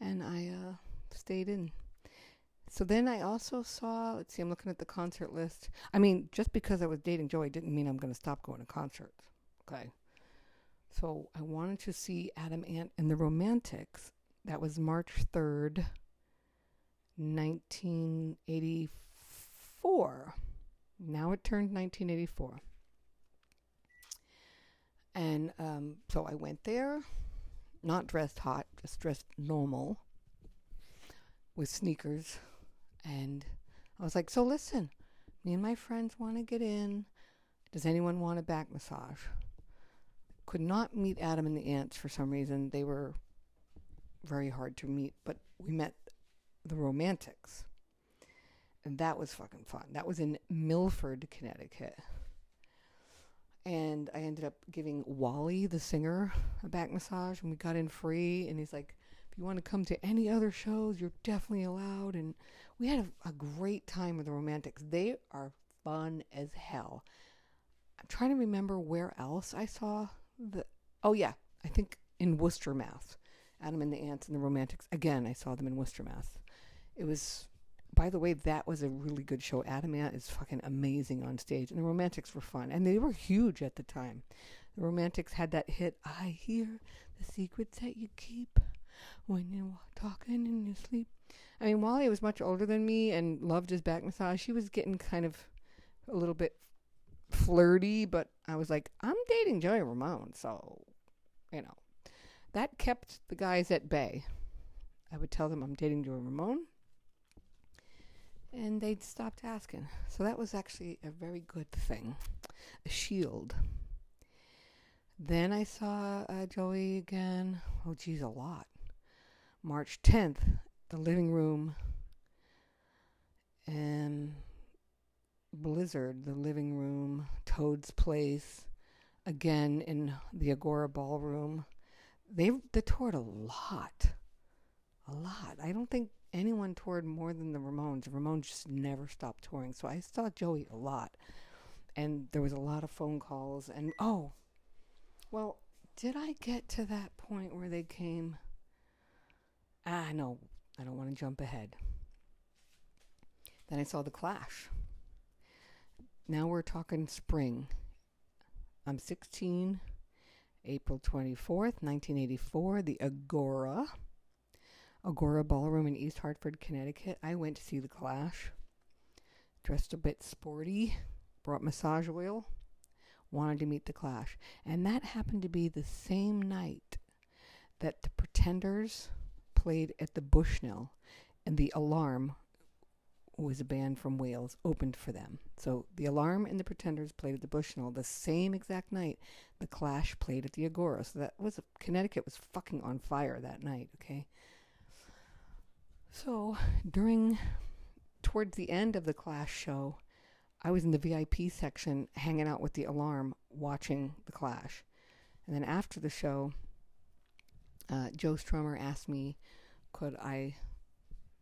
And I uh, stayed in. So then I also saw, let's see, I'm looking at the concert list. I mean, just because I was dating Joey didn't mean I'm going to stop going to concerts. Okay. So I wanted to see Adam Ant and the Romantics. That was March 3rd, 1984. Now it turned 1984. And um, so I went there, not dressed hot, just dressed normal with sneakers. And I was like, So listen, me and my friends want to get in. Does anyone want a back massage? Could not meet Adam and the Ants for some reason. They were very hard to meet, but we met the Romantics. And that was fucking fun. That was in Milford, Connecticut and I ended up giving Wally, the singer, a back massage, and we got in free. And he's like, "If you want to come to any other shows, you're definitely allowed." And we had a, a great time with the Romantics. They are fun as hell. I'm trying to remember where else I saw the. Oh yeah, I think in Worcester, Mass. Adam and the Ants and the Romantics. Again, I saw them in Worcester, Mass. It was by the way, that was a really good show. Adam Ant is fucking amazing on stage, and the Romantics were fun, and they were huge at the time. The Romantics had that hit, "I hear the secrets that you keep when you're talking in your sleep." I mean, Wally was much older than me and loved his back massage. She was getting kind of a little bit flirty, but I was like, I'm dating Joey Ramone, so you know, that kept the guys at bay. I would tell them I'm dating Joey Ramone and they'd stopped asking. So that was actually a very good thing, a shield. Then I saw uh, Joey again. Oh, geez, a lot. March 10th, the living room, and Blizzard, the living room, Toad's Place, again in the Agora Ballroom. They they toured a lot, a lot. I don't think anyone toured more than the Ramones. The Ramones just never stopped touring. So I saw Joey a lot. And there was a lot of phone calls. And oh, well, did I get to that point where they came? Ah, no, I don't want to jump ahead. Then I saw The Clash. now we're talking spring. I'm 16, April 24th, 1984, the Agora. Agora Ballroom in East Hartford, Connecticut. I went to see the Clash. Dressed a bit sporty, brought massage oil, wanted to meet the Clash. And that happened to be the same night that the Pretenders played at the Bushnell and the Alarm was a band from Wales, opened for them. So the Alarm and the Pretenders played at the Bushnell the same exact night the Clash played at the Agora. So that was Connecticut was fucking on fire that night. Okay. So during towards the end of the Clash show, I was in the VIP section hanging out with the Alarm, watching the Clash, and then after the show, uh, Joe Strummer asked me, could I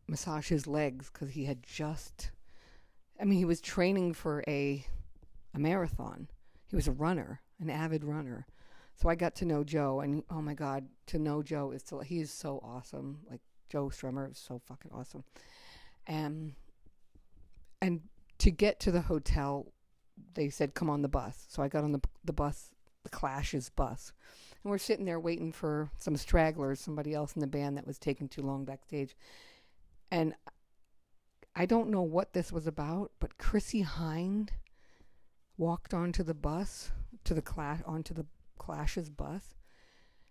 massage his legs because he had just I mean he was training for a a marathon. He was a runner, an avid runner. So I got to know Joe and oh my god, to know Joe is to he is so awesome. Like Joe Strummer is so fucking awesome. And and to get to the hotel they said come on the bus. So I got on the the bus, the Clash's bus. And we're sitting there waiting for some stragglers, somebody else in the band that was taking too long backstage. And I don't know what this was about, but Chrissie Hynde walked onto the bus, to the class, onto the Clash's bus,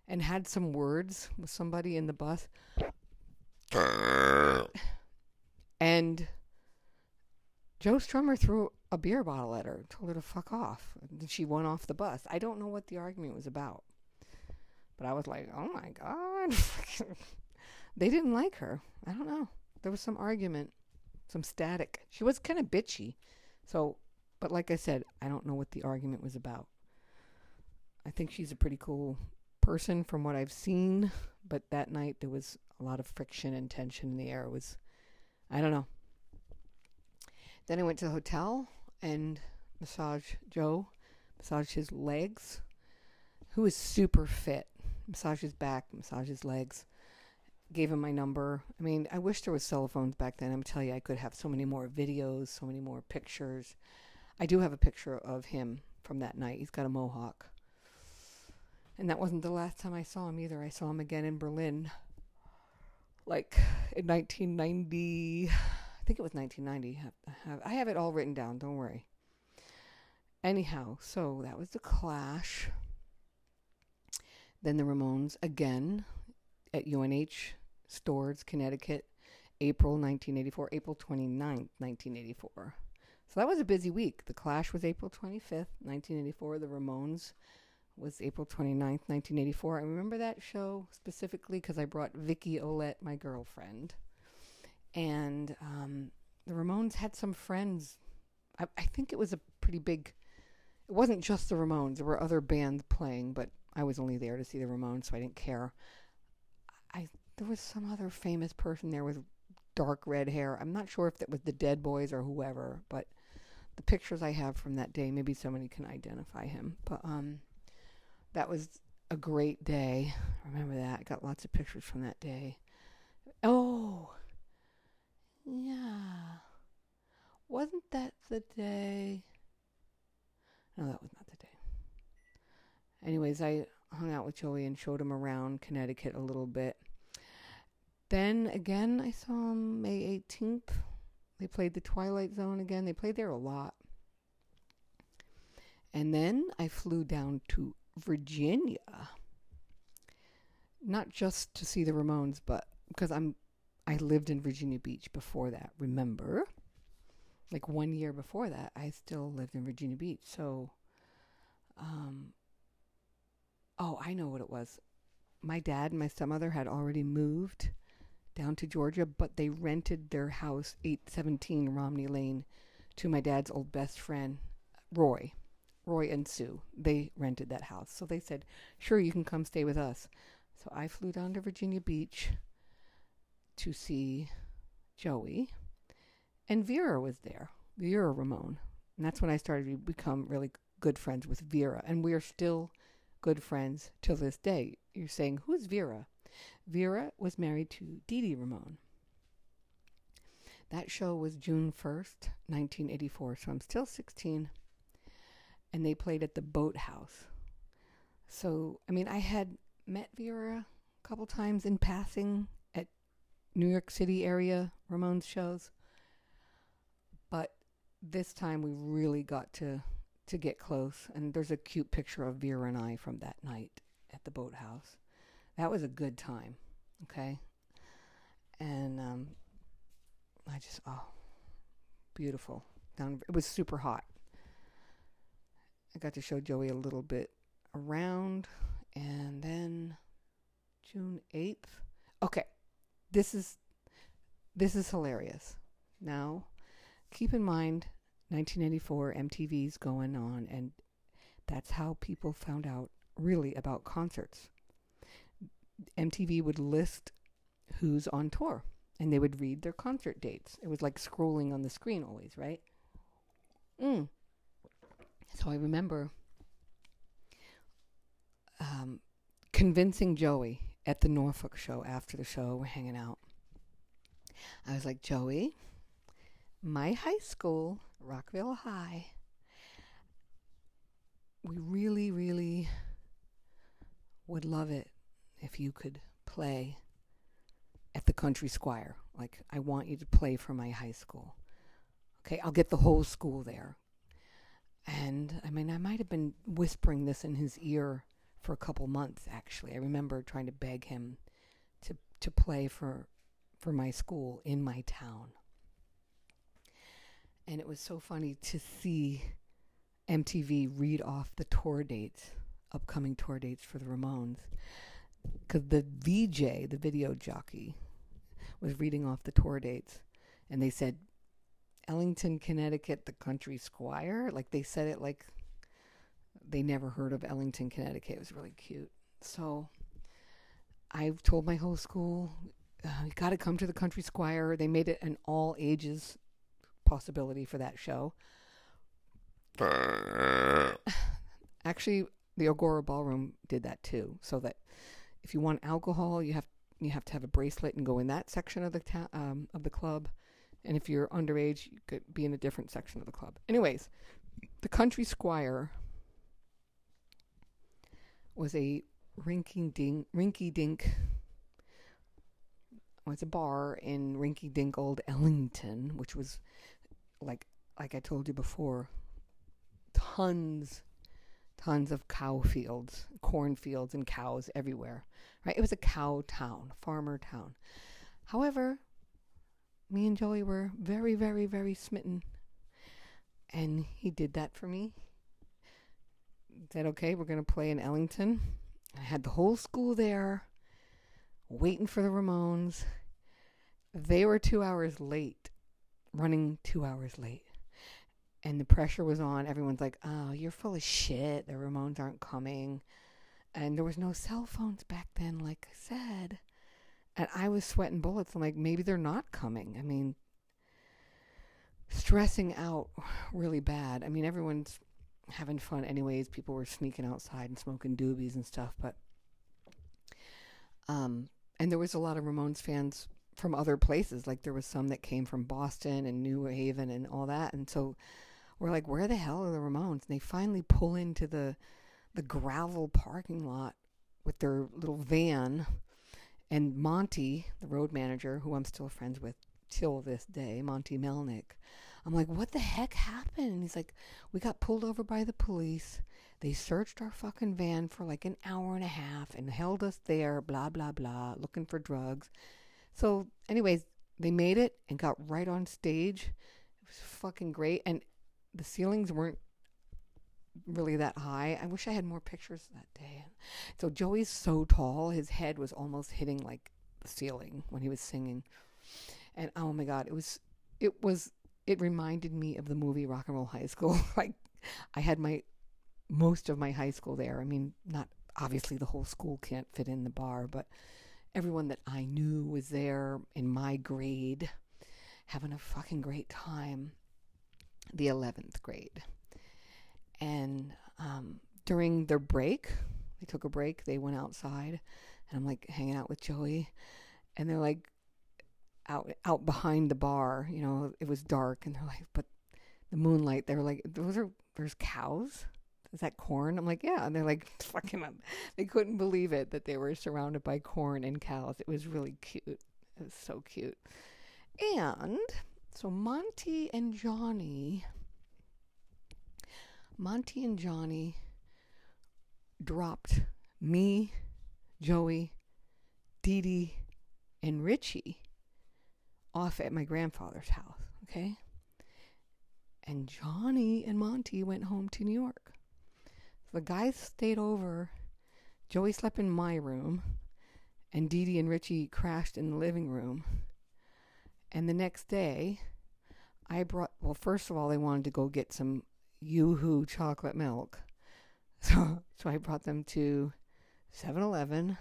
and had some words with somebody in the bus. and Joe Strummer threw a beer bottle at her, told her to fuck off. And she went off the bus. I don't know what the argument was about. But I was like, oh my God. they didn't like her. I don't know there was some argument, some static. She was kind of bitchy. So, but like I said, I don't know what the argument was about. I think she's a pretty cool person from what I've seen, but that night there was a lot of friction and tension in the air. It was, I don't know. Then I went to the hotel and massaged Joe, massaged his legs, who is super fit. Massage his back, massage his legs gave him my number. I mean, I wish there was cell phones back then. I'm telling you, I could have so many more videos, so many more pictures. I do have a picture of him from that night. He's got a mohawk. And that wasn't the last time I saw him either. I saw him again in Berlin. Like in 1990, I think it was 1990. I have it all written down, don't worry. Anyhow, so that was the Clash. Then the Ramones again at UNH Storrs, Connecticut, April 1984, April 29th, 1984. So that was a busy week. The Clash was April 25th, 1984. The Ramones was April 29th, 1984. I remember that show specifically because I brought Vicky Olette, my girlfriend. And um, the Ramones had some friends. I, I think it was a pretty big. It wasn't just the Ramones. There were other bands playing, but I was only there to see the Ramones, so I didn't care. I there was some other famous person there with dark red hair. I'm not sure if that was the Dead Boys or whoever, but the pictures I have from that day, maybe somebody can identify him. But um, that was a great day. I remember that. I got lots of pictures from that day. Oh, yeah. Wasn't that the day? No, that was not. Anyways, I hung out with Joey and showed him around Connecticut a little bit. Then again, I saw them May 18th. They played the Twilight Zone again. They played there a lot. And then I flew down to Virginia. Not just to see the Ramones, but because I'm I lived in Virginia Beach before that, remember? Like one year before that, I still lived in Virginia Beach. So um oh, I know what it was. My dad and my stepmother had already moved down to Georgia, but they rented their house, 817 Romney Lane, to my dad's old best friend, Roy. Roy and Sue. They rented that house. So they said, sure, you can come stay with us. So I flew down to Virginia Beach to see Joey. And Vera was there, Vera Ramone. And that's when I started to become really good friends with Vera. And we're still good friends till this day. You're saying, who's Vera? Vera was married to Dee Ramone. That show was June 1st, 1984, so I'm still 16. And they played at the Boathouse. So, I mean, I had met Vera a couple times in passing at New York City area Ramones shows. But this time we really got to to get close and there's a cute picture of Vera and I from that night at the boathouse. That was a good time, okay? And um I just oh beautiful. Down it was super hot. I got to show Joey a little bit around and then June 8th. Okay. This is this is hilarious. Now, keep in mind 1984 MTV's going on and that's how people found out really about concerts. MTV would list who's on tour and they would read their concert dates. It was like scrolling on the screen always, right? Mm. So I remember um, convincing Joey at the Norfolk show after the show, we're hanging out. I was like, Joey, my high school, Rockville High, we really, really would love it if you could play at the Country Squire. Like, I want you to play for my high school. Okay, I'll get the whole school there. And I mean, I might have been whispering this in his ear for a couple months. Actually, I remember trying to beg him to to play for for my school in my town. And it was so funny to see MTV read off the tour dates, upcoming tour dates for the Ramones. Because the VJ, the video jockey, was reading off the tour dates. And they said, Ellington, Connecticut, the country squire. Like they said it like they never heard of Ellington, Connecticut. It was really cute. So I've told my whole school, uh, you got to come to the country squire. They made it an all ages possibility for that show. Actually, the Agora Ballroom did that too, so that if you want alcohol, you have you have to have a bracelet and go in that section of the ta- um, of the club, and if you're underage, you could be in a different section of the club. Anyways, the Country Squire was a rinky dink, rinky dink. Was a bar in rinky dink old Ellington, which was like like I told you before, tons, tons of cow fields, cornfields, and cows everywhere. Right? It was a cow town, farmer town. However, me and Joey were very, very, very smitten, and he did that for me. Said, "Okay, we're going to play in Ellington." I had the whole school there, waiting for the Ramones. They were two hours late running two hours late. And the pressure was on. Everyone's like, oh, you're full of shit. The Ramones aren't coming. And there was no cell phones back then, like I said. And I was sweating bullets. I'm like, maybe they're not coming. I mean, stressing out really bad. I mean, everyone's having fun anyways. People were sneaking outside and smoking doobies and stuff. But, um, and there was a lot of Ramones fans from other places. Like there was some that came from Boston and New Haven and all that. And so we're like, where the hell are the Ramones? And they finally pull into the the gravel parking lot with their little van. And Monty, the road manager, who I'm still friends with till this day, Monte Melnick, I'm like, what the heck happened? And he's like, we got pulled over by the police. They searched our fucking van for like an hour and a half and held us there, blah, blah, blah, looking for drugs. So, anyways, they made it and got right on stage. It was fucking great. And the ceilings weren't really that high. I wish I had more pictures that day. So Joey's so tall, his head was almost hitting like the ceiling when he was singing. And oh my god, it was it was it reminded me of the movie Rock and Roll High School. like I had my most of my high school there. I mean, not obviously the whole school can't fit in the bar, but everyone that I knew was there in my grade having a fucking great time. The 11th grade. And um, during their break, they took a break, they went outside, and I'm like hanging out with Joey. And they're like, out out behind the bar. You know, it was dark, and they're like, but the moonlight. They're like, those are there's cows. Is that corn? I'm like, yeah. And they're like, fucking up. They couldn't believe it that they were surrounded by corn and cows. It was really cute. It was so cute. And so Monty and Johnny, Monty and Johnny dropped me, Joey, Dee Dee, and Richie off at my grandfather's house, okay? And Johnny and Monty went home to New York. The guys stayed over. Joey slept in my room, and Dee Dee and Richie crashed in the living room. And the next day, I brought, well, first of all, they wanted to go get some Yoo-Hoo chocolate milk. So, so I brought them to 7 Eleven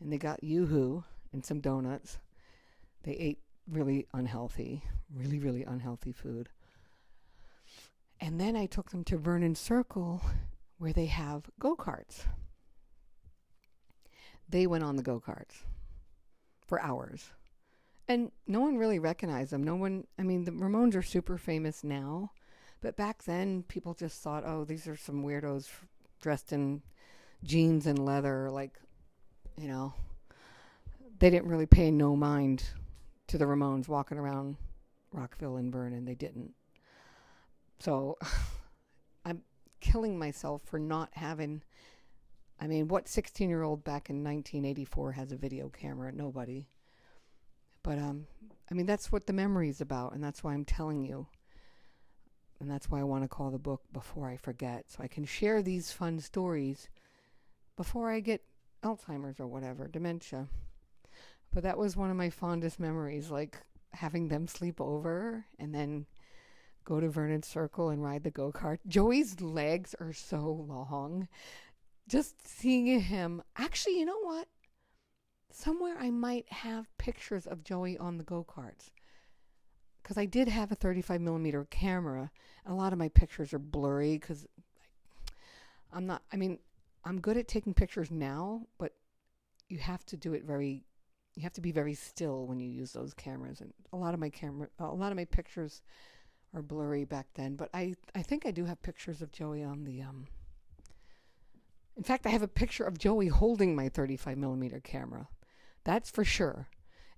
and they got Yoo-Hoo and some donuts. They ate really unhealthy, really, really unhealthy food. And then I took them to Vernon Circle where they have go karts. They went on the go karts for hours. And no one really recognized them. No one, I mean, the Ramones are super famous now, but back then people just thought, oh, these are some weirdos dressed in jeans and leather. Like, you know, they didn't really pay no mind to the Ramones walking around Rockville and Vernon. They didn't. So killing myself for not having. I mean, what 16 year old back in 1984 has a video camera? Nobody. But, um, I mean, that's what the memory is about, and that's why I'm telling you. And that's why I want to call the book Before I Forget, so I can share these fun stories before I get Alzheimer's or whatever, dementia. But that was one of my fondest memories, like having them sleep over and then go to Vernon Circle and ride the go kart. Joey's legs are so long. Just seeing him, actually, you know what? Somewhere I might have pictures of Joey on the go karts. Because I did have a 35 millimeter camera. A lot of my pictures are blurry because I'm not, I mean, I'm good at taking pictures now, but you have to do it very, you have to be very still when you use those cameras. And a lot of my camera, a lot of my pictures are blurry back then. But I, I think I do have pictures of Joey on the, um, in fact, I have a picture of Joey holding my 35 millimeter camera. That's for sure.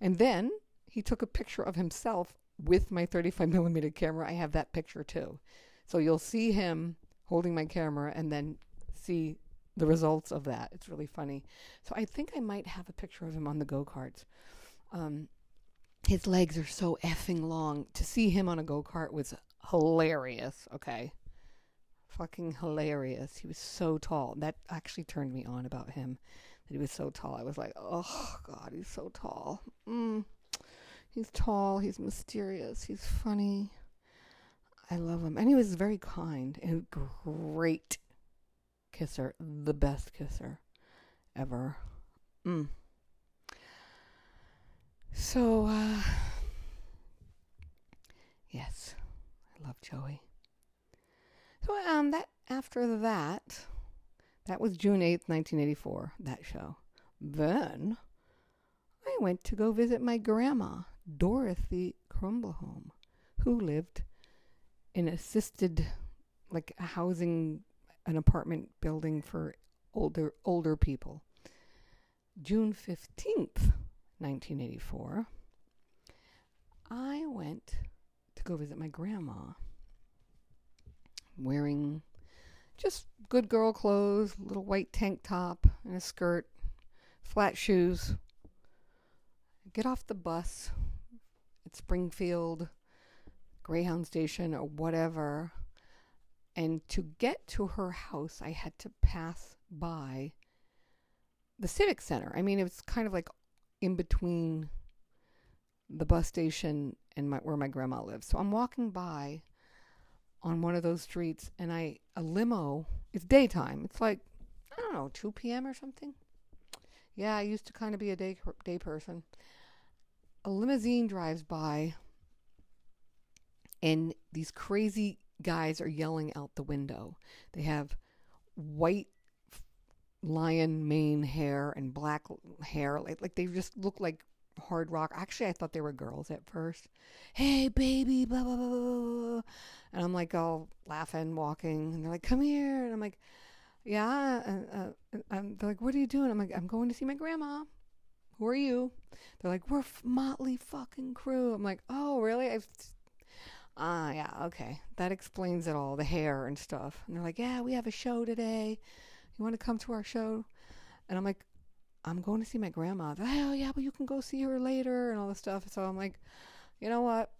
And then he took a picture of himself with my 35 millimeter camera. I have that picture too. So you'll see him holding my camera and then see the results of that. It's really funny. So I think I might have a picture of him on the go karts. Um, his legs are so effing long. To see him on a go kart was hilarious. Okay. Fucking hilarious. He was so tall. That actually turned me on about him. That he was so tall. I was like, oh, God, he's so tall. Mm. He's tall. He's mysterious. He's funny. I love him. And he was very kind and great kisser. The best kisser ever. Mm. So, uh, yes, I love Joey. So, um, that after that, that was June 8th, 1984, that show. Then I went to go visit my grandma, Dorothy Crombleholme, who lived in assisted, like a housing, an apartment building for older older people. June 15th, 1984, I went to go visit my grandma wearing just good girl clothes, little white tank top and a skirt, flat shoes. Get off the bus at Springfield, Greyhound Station, or whatever. And to get to her house, I had to pass by the Civic Center. I mean, it was kind of like in between the bus station and my, where my grandma lives. So I'm walking by on one of those streets, and I a limo. It's daytime. It's like I don't know, 2 p.m. or something. Yeah, I used to kind of be a day day person. A limousine drives by, and these crazy guys are yelling out the window. They have white lion mane hair and black hair like, like they just look like hard rock. Actually, I thought they were girls at first. Hey, baby, blah blah blah blah. And I'm like all laughing, walking, and they're like, "Come here," and I'm like, "Yeah." And, uh, and they're like, "What are you doing?" I'm like, "I'm going to see my grandma." Who are you? They're like, we're Motley fucking Crue. I'm like, oh, really? I've, ah, yeah, okay. That explains it all, the hair and stuff. And they're like, yeah, we have a show today. You want to come to our show? And I'm like, I'm going to see my grandma. Oh, yeah, but you can go see her later and all this stuff. So I'm like, you know what?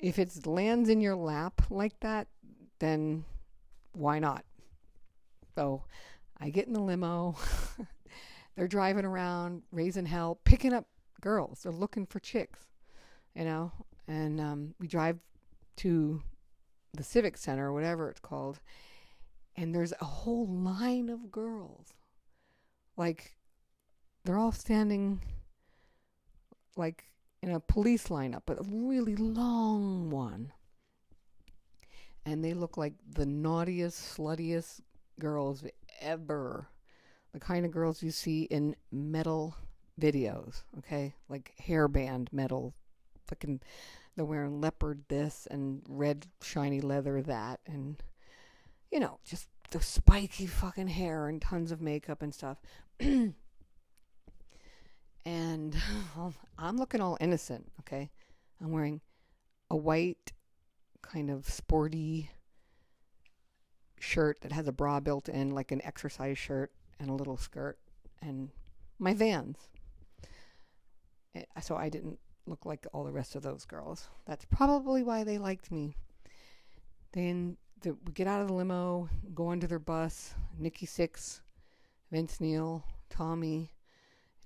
If it lands in your lap like that, then why not? So I get in the limo. They're driving around, raising hell, picking up girls. They're looking for chicks, you know. And um, we drive to the Civic Center, whatever it's called, and there's a whole line of girls. Like, they're all standing, like, in a police lineup, but a really long one. And they look like the naughtiest, sluttiest girls ever the kind of girls you see in metal videos, okay? Like hairband metal. Fucking, they're wearing leopard this and red shiny leather that, and, you know, just the spiky fucking hair and tons of makeup and stuff. and I'm looking all innocent, okay? I'm wearing a white, kind of sporty shirt that has a bra built in, like an exercise shirt and a little skirt and my vans. Eh, so I didn't look like all the rest of those girls. That's probably why they liked me. Then the, we get out of the limo, go onto their bus. Nikki Sixx, Vince Neil, Tommy,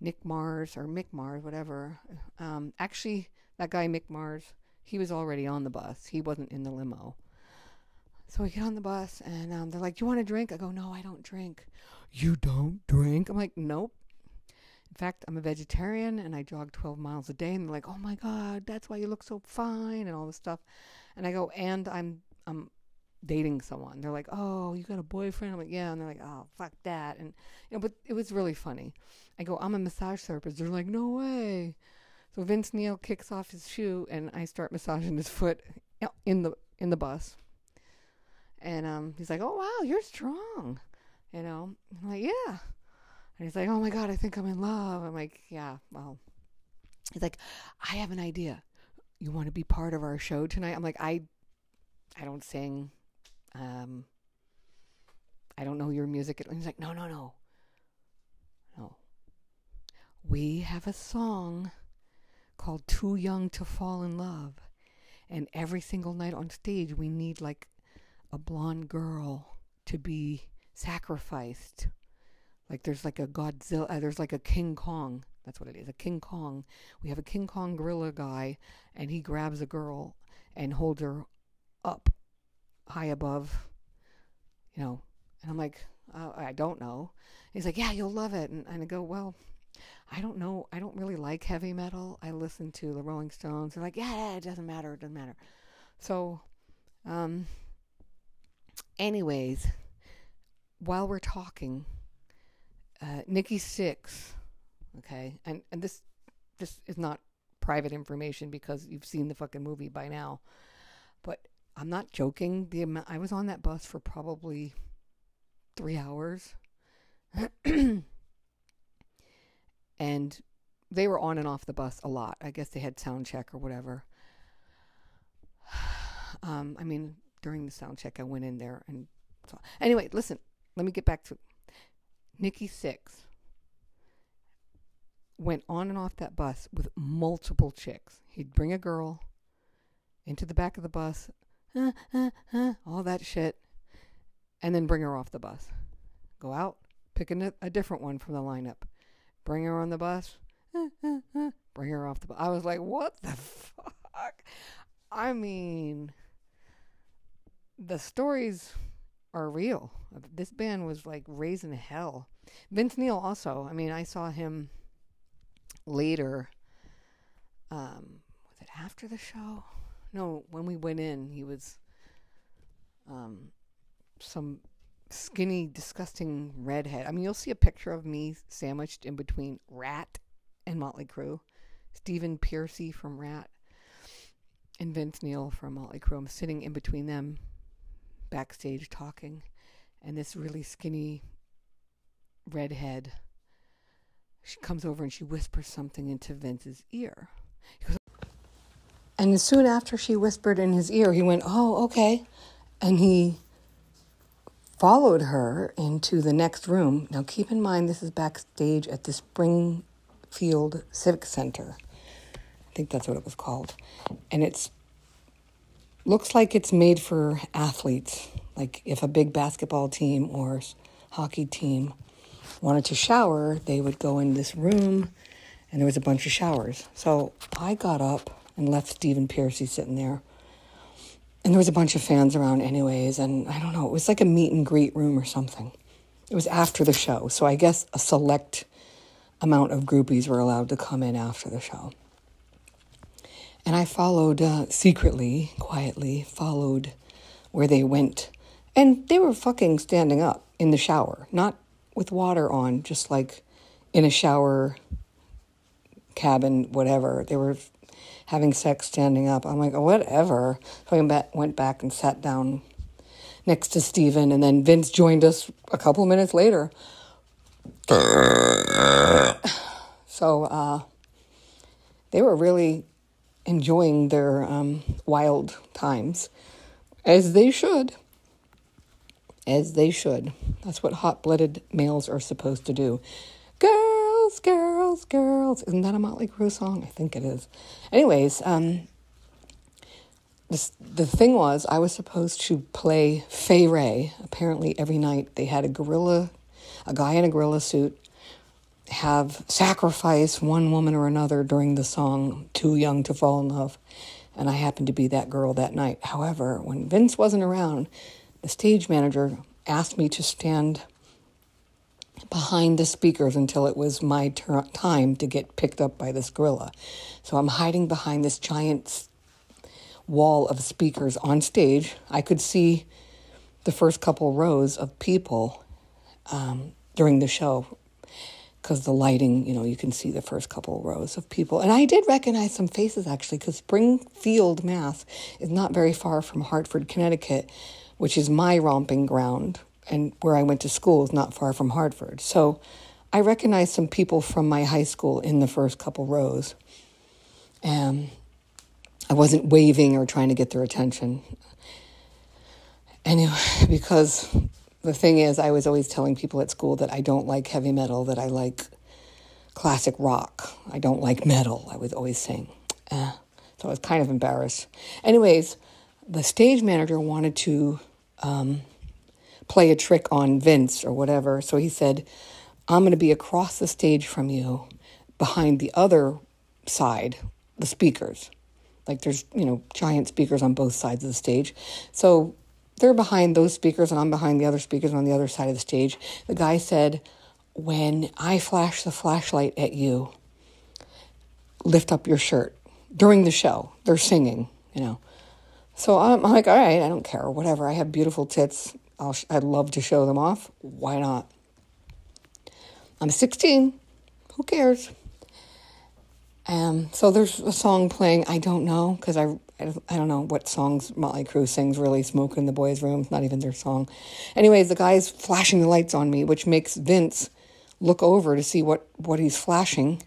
Nick Mars or Mick Mars, whatever. Um, actually, that guy Mick Mars, he was already on the bus. He wasn't in the limo. So we get on the bus and um, they're like, Do you want a drink? I go, No, I don't drink. You don't drink? I'm like, Nope. In fact, I'm a vegetarian and I jog 12 miles a day. And they're like, Oh my God, that's why you look so fine and all this stuff. And I go, And I'm, I'm dating someone. They're like, Oh, you got a boyfriend? I'm like, Yeah. And they're like, Oh, fuck that. And, you know, but it was really funny. I go, I'm a massage therapist. They're like, No way. So Vince Neil kicks off his shoe and I start massaging his foot in the in the bus. And um, he's like, "Oh wow, you're strong," you know. I'm like, "Yeah," and he's like, "Oh my god, I think I'm in love." I'm like, "Yeah, well." He's like, "I have an idea. You want to be part of our show tonight?" I'm like, "I, I don't sing. Um, I don't know your music." And he's like, "No, no, no, no. We have a song called "Too Young to Fall in Love." And every single night on stage, we need like a blonde girl to be sacrificed. Like there's like a Godzilla, uh, there's like a King Kong. That's what it is, a King Kong. We have a King Kong gorilla guy, and he grabs a girl and holds her up high above, you know. And I'm like, oh, I don't know. He's like, yeah, you'll love it. And, and I go, well, I don't know. I don't really like heavy metal. I listen to the Rolling Stones. They're like, yeah, it doesn't matter. It doesn't matter. So, um, anyways, while we're talking, uh, Nikki Sixx, okay, and and this this is not private information because you've seen the fucking movie by now, I'm not joking. The amount I was on that bus for probably three hours, and they were on and off the bus a lot. I guess they had sound check or whatever. Um, I mean, during the sound check, I went in there and so anyway, listen, let me get back to Nikki Sixx. went on and off that bus with multiple chicks. He'd bring a girl into the back of the bus, all that shit, and then bring her off the bus. Go out, pick a, a different one from the lineup, bring her on the bus, bring her off the bus. I was like, what the fuck? I mean, the stories are real. This band was like raising hell. Vince Neil also. I mean, I saw him later. Um, was it after the show? No, when we went in, he was um, some skinny, disgusting redhead. I mean, you'll see a picture of me sandwiched in between Ratt and Motley Crue. Stephen Pearcy from Ratt, and Vince Neil from Motley Crue. I'm sitting in between them, backstage talking, and this really skinny redhead. She comes over and she whispers something into Vince's ear. Goes, and soon after she whispered in his ear, he went, Oh, okay. And he followed her into the next room. Now, keep in mind, this is backstage at the Springfield Civic Center. I think that's what it was called. And it's looks like it's made for athletes. Like if a big basketball team or hockey team wanted to shower, they would go in this room and there was a bunch of showers. So I got up and left Stephen Pearcy sitting there. And there was a bunch of fans around anyways and i don't know it was like a meet and greet room or something. It was after the show so i guess a select amount of groupies were allowed to come in after the show. And i followed uh, secretly quietly followed where they went and they were fucking standing up in the shower not with water on just like in a shower cabin whatever. They were having sex standing up. I'm like, oh, whatever. So I went back and sat down next to Stephen, and then Vince joined us a couple minutes later. so uh, they were really enjoying their um, wild times, as they should. As they should. That's what hot blooded males are supposed to do. Girls, girls, girls. Isn't that a Motley Crue song? I think it is. Anyways, um, this, the thing was, I was supposed to play Fay Wray. Apparently, every night they had a gorilla, a guy in a gorilla suit, have sacrifice one woman or another during the song Too Young to Fall in Love. And I happened to be that girl that night. However, when Vince wasn't around, the stage manager asked me to stand behind the speakers until it was my ter- time to get picked up by this gorilla. So I'm hiding behind this giant wall of speakers on stage. I could see the first couple rows of people um, during the show because the lighting, you know, you can see the first couple rows of people. And I did recognize some faces actually because Springfield, Mass is not very far from Hartford, Connecticut, which is my romping ground and where I went to school is not far from Hartford. So I recognized some people from my high school in the first couple rows. And I wasn't waving or trying to get their attention. Anyway, because the thing is, I was always telling people at school that I don't like heavy metal, that I like classic rock. I don't like metal, I was always saying. Eh. So I was kind of embarrassed. Anyways, the stage manager wanted to um, play a trick on Vince or whatever. So he said, I'm going to be across the stage from you behind the other side, the speakers. Like there's, you know, giant speakers on both sides of the stage. So they're behind those speakers and I'm behind the other speakers on the other side of the stage. The guy said, When I flash the flashlight at you, lift up your shirt during the show. They're singing, you know. So I'm, like, all right, I don't care, whatever. I have beautiful tits. I'll, I'd love to show them off. Why not? I'm 16. Who cares? Um, so there's a song playing. I don't know because I, I don't know what songs Motley Crue sings. Really, "Smoke in the Boys' Room." Not even their song. Anyways, the guy's flashing the lights on me, which makes Vince look over to see what what he's flashing.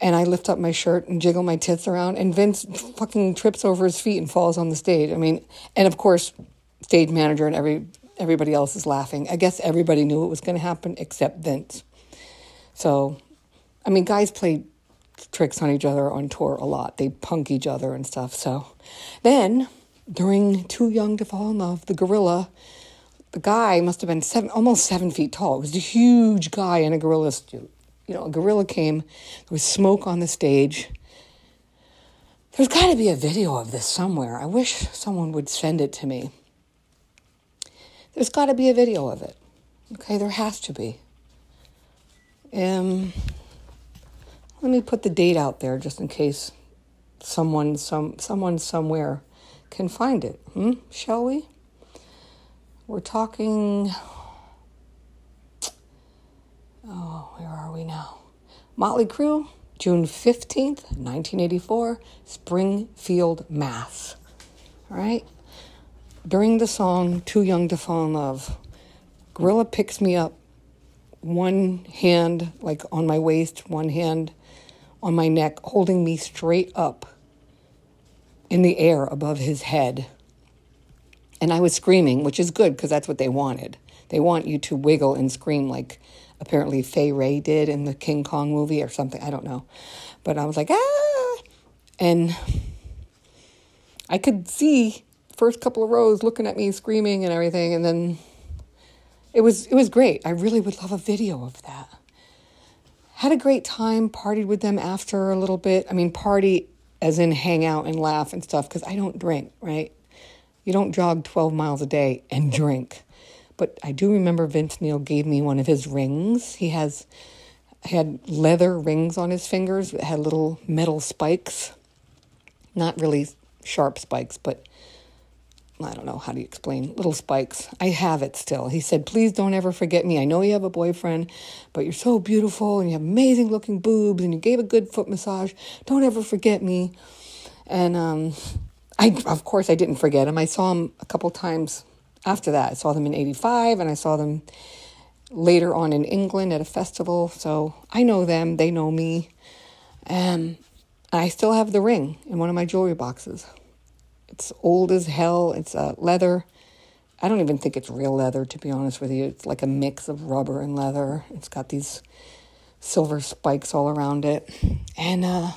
And I lift up my shirt and jiggle my tits around, and Vince fucking trips over his feet and falls on the stage. I mean, and of course, stage manager and every everybody else is laughing. I guess everybody knew it was going to happen except Vince. So, I mean, guys play tricks on each other on tour a lot. They punk each other and stuff. So, then during Too Young to Fall in Love, the gorilla, the guy must have been seven, almost seven feet tall. It was a huge guy in a gorilla suit. You know, a gorilla came. There was smoke on the stage. There's got to be a video of this somewhere. I wish someone would send it to me. There's got to be a video of it. Okay, there has to be. Um, let me put the date out there just in case someone some someone somewhere can find it. Hmm? Shall we? We're talking. Oh, where are we now? Motley Crue, June 15th, 1984, Springfield, Mass. All right? During the song Too Young to Fall in Love, Gorilla picks me up, one hand like on my waist, one hand on my neck, holding me straight up in the air above his head. And I was screaming, which is good because that's what they wanted. They want you to wiggle and scream like apparently Fay Wray did in the King Kong movie or something. I don't know. But I was like, ah! And I could see first couple of rows looking at me screaming and everything and then it was it was great. I really would love a video of that. Had a great time, partied with them after a little bit. I mean, party as in hang out and laugh and stuff because I don't drink, right? You don't jog 12 miles a day and drink. But I do remember Vince Neil gave me one of his rings. He has had leather rings on his fingers that had little metal spikes. Not really sharp spikes, but I don't know how do you explain little spikes. I have it still. He said, "Please don't ever forget me. I know you have a boyfriend, but you're so beautiful and you have amazing looking boobs and you gave a good foot massage. Don't ever forget me." And um, I, of course, I didn't forget him. I saw him a couple times after that. I saw them in 85 and I saw them later on in England at a festival. So I know them, they know me. Um, I still have the ring in one of my jewelry boxes. It's old as hell, it's uh, leather. I don't even think it's real leather, to be honest with you. It's like a mix of rubber and leather. It's got these silver spikes all around it. And, uh,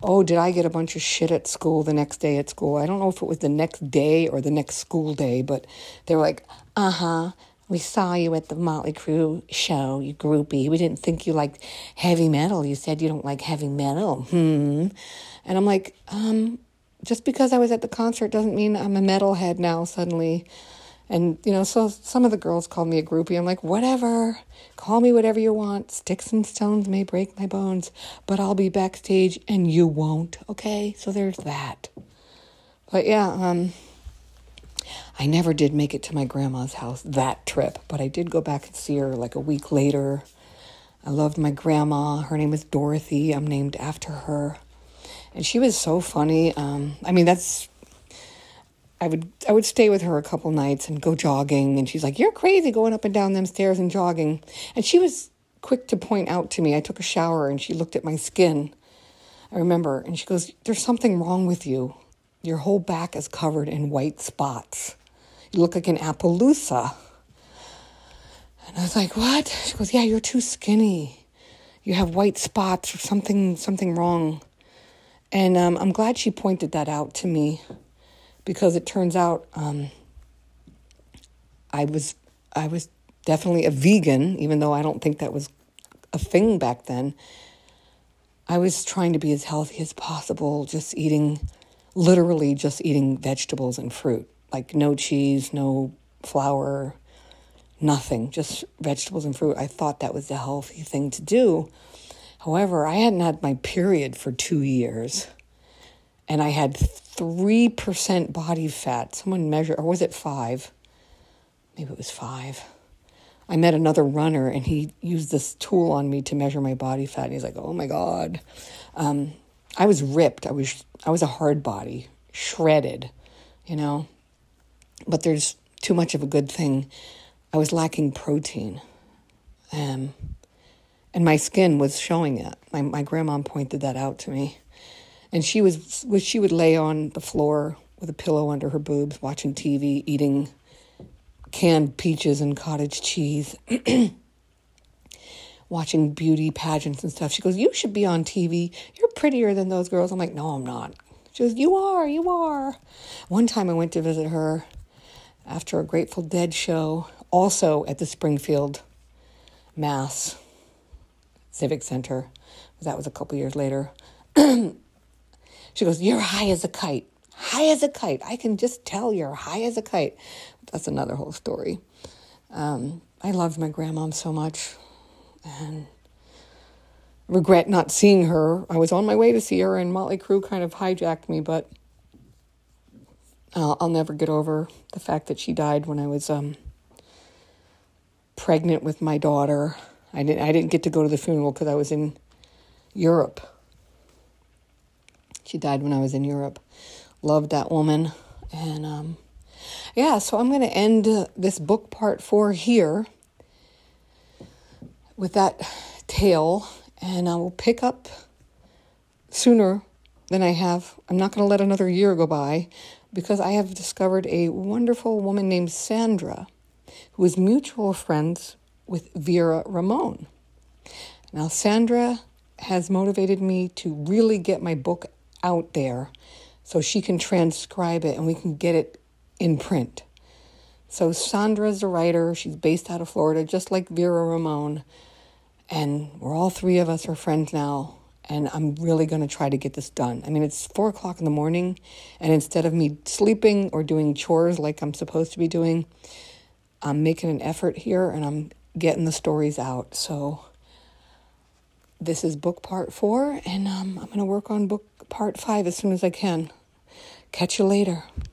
oh, did I get a bunch of shit at school the next day at school? I don't know if it was the next day or the next school day, but they were like, uh huh. We saw you at the Motley Crue show, you groupie. We didn't think you liked heavy metal. You said you don't like heavy metal. Hmm. And I'm like, um, just because I was at the concert doesn't mean I'm a metalhead now suddenly. And, you know, so some of the girls called me a groupie. I'm like, whatever, call me whatever you want. Sticks and stones may break my bones, but I'll be backstage and you won't. Okay? So there's that. But yeah, um, I never did make it to my grandma's house that trip, but I did go back and see her like a week later. I loved my grandma. Her name is Dorothy. I'm named after her. And she was so funny. Um, I mean, that's I would I would stay with her a couple nights and go jogging and she's like, "You're crazy going up and down them stairs and jogging." And she was quick to point out to me. I took a shower and she looked at my skin. I remember and she goes, "There's something wrong with you. Your whole back is covered in white spots. You look like an Appaloosa." And I was like, "What?" She goes, "Yeah, you're too skinny. You have white spots or something something wrong." And um, I'm glad she pointed that out to me because it turns out um, I was I was definitely a vegan, even though I don't think that was a thing back then. I was trying to be as healthy as possible, just eating, literally just eating vegetables and fruit, like no cheese, no flour, nothing, just vegetables and fruit. I thought that was the healthy thing to do. However, I hadn't had my period for two years and I had 3% body fat. Someone measured, or was it five? Maybe it was five. I met another runner and he used this tool on me to measure my body fat. And he's like, oh my God. Um, I was ripped. I was, I was a hard body, shredded, you know. But there's too much of a good thing. I was lacking protein. Um, and my skin was showing it. My, my grandma pointed that out to me. And she was she would lay on the floor with a pillow under her boobs watching TV eating canned peaches and cottage cheese watching beauty pageants and stuff. She goes you should be on TV you're prettier than those girls. I'm like no I'm not. She goes you are you are. One time I went to visit her after a Grateful Dead show also at the Springfield Mass Civic Center that was a couple years later She goes, You're high as a kite. High as a kite. I can just tell you're high as a kite. That's another whole story. Um, I loved my grandmom so much and regret not seeing her. I was on my way to see her, and Motley Crue kind of hijacked me, but I'll, I'll never get over the fact that she died when I was um, pregnant with my daughter. I didn't, I didn't get to go to the funeral because I was in Europe. She died when I was in Europe. Loved that woman. And um, yeah, so I'm going to end uh, this book part four here with that tale. And I will pick up sooner than I have. I'm not going to let another year go by because I have discovered a wonderful woman named Sandra who is mutual friends with Vera Ramone. Now, Sandra has motivated me to really get my book out there so she can transcribe it and we can get it in print. So, Sandra's a writer. She's based out of Florida, just like Vera Ramone. And we're all three of us are friends now. And I'm really going to try to get this done. I mean, it's four o'clock in the morning. And instead of me sleeping or doing chores like I'm supposed to be doing, I'm making an effort here and I'm getting the stories out. So, this is book part four, and um, I'm going to work on book part five as soon as I can. Catch you later.